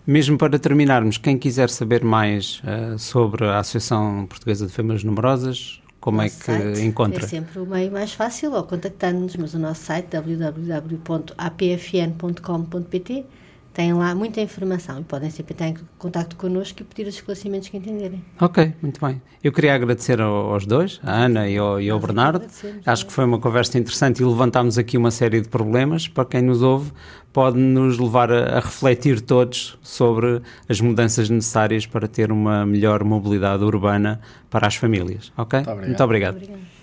Mesmo para terminarmos, quem quiser saber mais uh, sobre a Associação Portuguesa de Famílias Numerosas, como é que site encontra? É sempre o meio mais fácil, ou contactando-nos, mas o nosso site www.apfn.com.pt têm lá muita informação e podem sempre estar em contato connosco e pedir os esclarecimentos que entenderem. Ok, muito bem. Eu queria agradecer aos dois, a Ana e ao, e ao Bernardo. Acho que foi uma conversa interessante e levantámos aqui uma série de problemas. Para quem nos ouve, pode nos levar a, a refletir todos sobre as mudanças necessárias para ter uma melhor mobilidade urbana para as famílias. Ok? Muito obrigado. Muito obrigado. Obrigada.